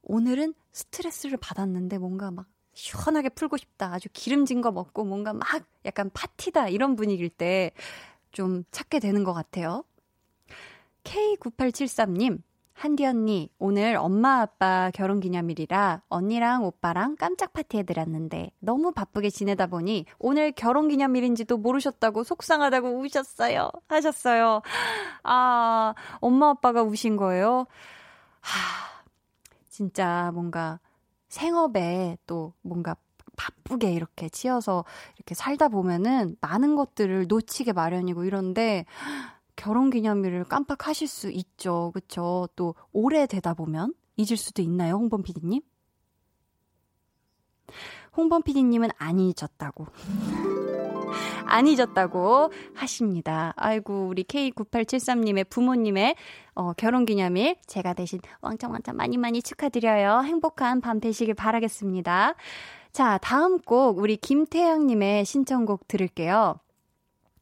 오늘은 스트레스를 받았는데 뭔가 막 시원하게 풀고 싶다. 아주 기름진 거 먹고 뭔가 막 약간 파티다 이런 분위기일 때 좀 찾게 되는 것 같아요. K9873님, 한디 언니, 오늘 엄마 아빠 결혼 기념일이라 언니랑 오빠랑 깜짝 파티에 들었는데 너무 바쁘게 지내다 보니 오늘 결혼 기념일인지도 모르셨다고 속상하다고 우셨어요. 하셨어요. 아, 엄마 아빠가 우신 거예요? 하, 진짜 뭔가 생업에 또 뭔가 바쁘게 이렇게 치여서 이렇게 살다 보면은 많은 것들을 놓치게 마련이고 이런데 결혼 기념일을 깜빡하실 수 있죠. 그쵸? 또 오래 되다 보면 잊을 수도 있나요, 홍범 PD님? 홍범 PD님은 안 잊었다고. 안 잊었다고 하십니다. 아이고, 우리 K9873님의 부모님의 어, 결혼 기념일 제가 대신 왕창왕창 많이 많이 축하드려요. 행복한 밤 되시길 바라겠습니다. 자, 다음 곡 우리 김태양님의 신청곡 들을게요.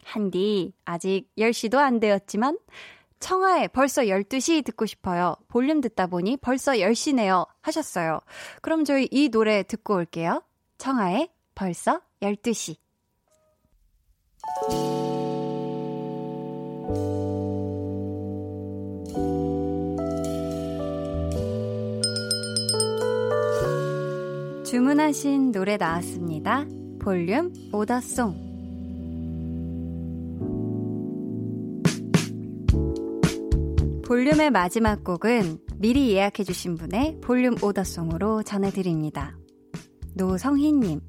한디, 아직 10시도 안 되었지만, 청하에 벌써 12시 듣고 싶어요. 볼륨 듣다 보니 벌써 10시네요. 하셨어요. 그럼 저희 이 노래 듣고 올게요. 청하에 벌써 12시. 주문하신 노래 나왔습니다. 볼륨 오더송. 볼륨의 마지막 곡은 미리 예약해주신 분의 볼륨 오더송으로 전해드립니다. 노성희님,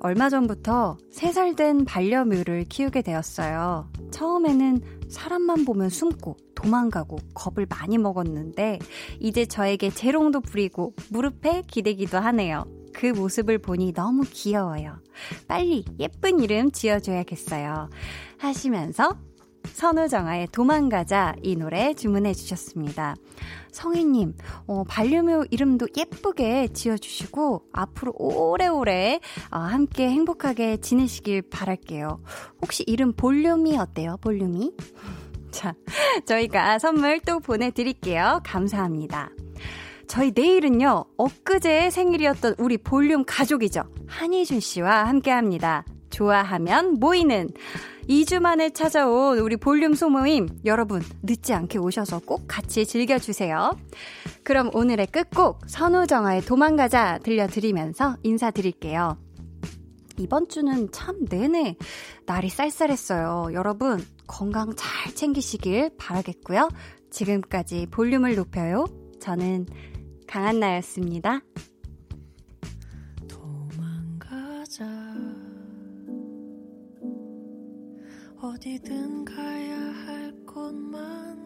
얼마 전부터 3살 된 반려묘를 키우게 되었어요. 처음에는 사람만 보면 숨고 도망가고 겁을 많이 먹었는데 이제 저에게 재롱도 부리고 무릎에 기대기도 하네요. 그 모습을 보니 너무 귀여워요. 빨리 예쁜 이름 지어줘야겠어요. 하시면서 선우정아의 도망가자 이 노래 주문해 주셨습니다. 성희님, 어, 반려묘 이름도 예쁘게 지어주시고 앞으로 오래오래 어, 함께 행복하게 지내시길 바랄게요. 혹시 이름 볼륨이 어때요? 볼륨이? 자, 저희가 선물 또 보내드릴게요. 감사합니다. 저희 내일은요, 엊그제 생일이었던 우리 볼륨 가족이죠. 한희준 씨와 함께 합니다. 좋아하면 모이는 2주 만에 찾아온 우리 볼륨 소모임 여러분 늦지 않게 오셔서 꼭 같이 즐겨주세요. 그럼 오늘의 끝곡 선우정아의 도망가자 들려드리면서 인사드릴게요. 이번 주는 참 내내 날이 쌀쌀했어요. 여러분 건강 잘 챙기시길 바라겠고요. 지금까지 볼륨을 높여요. 저는 강한나였습니다. 어디든 가야 할 곳만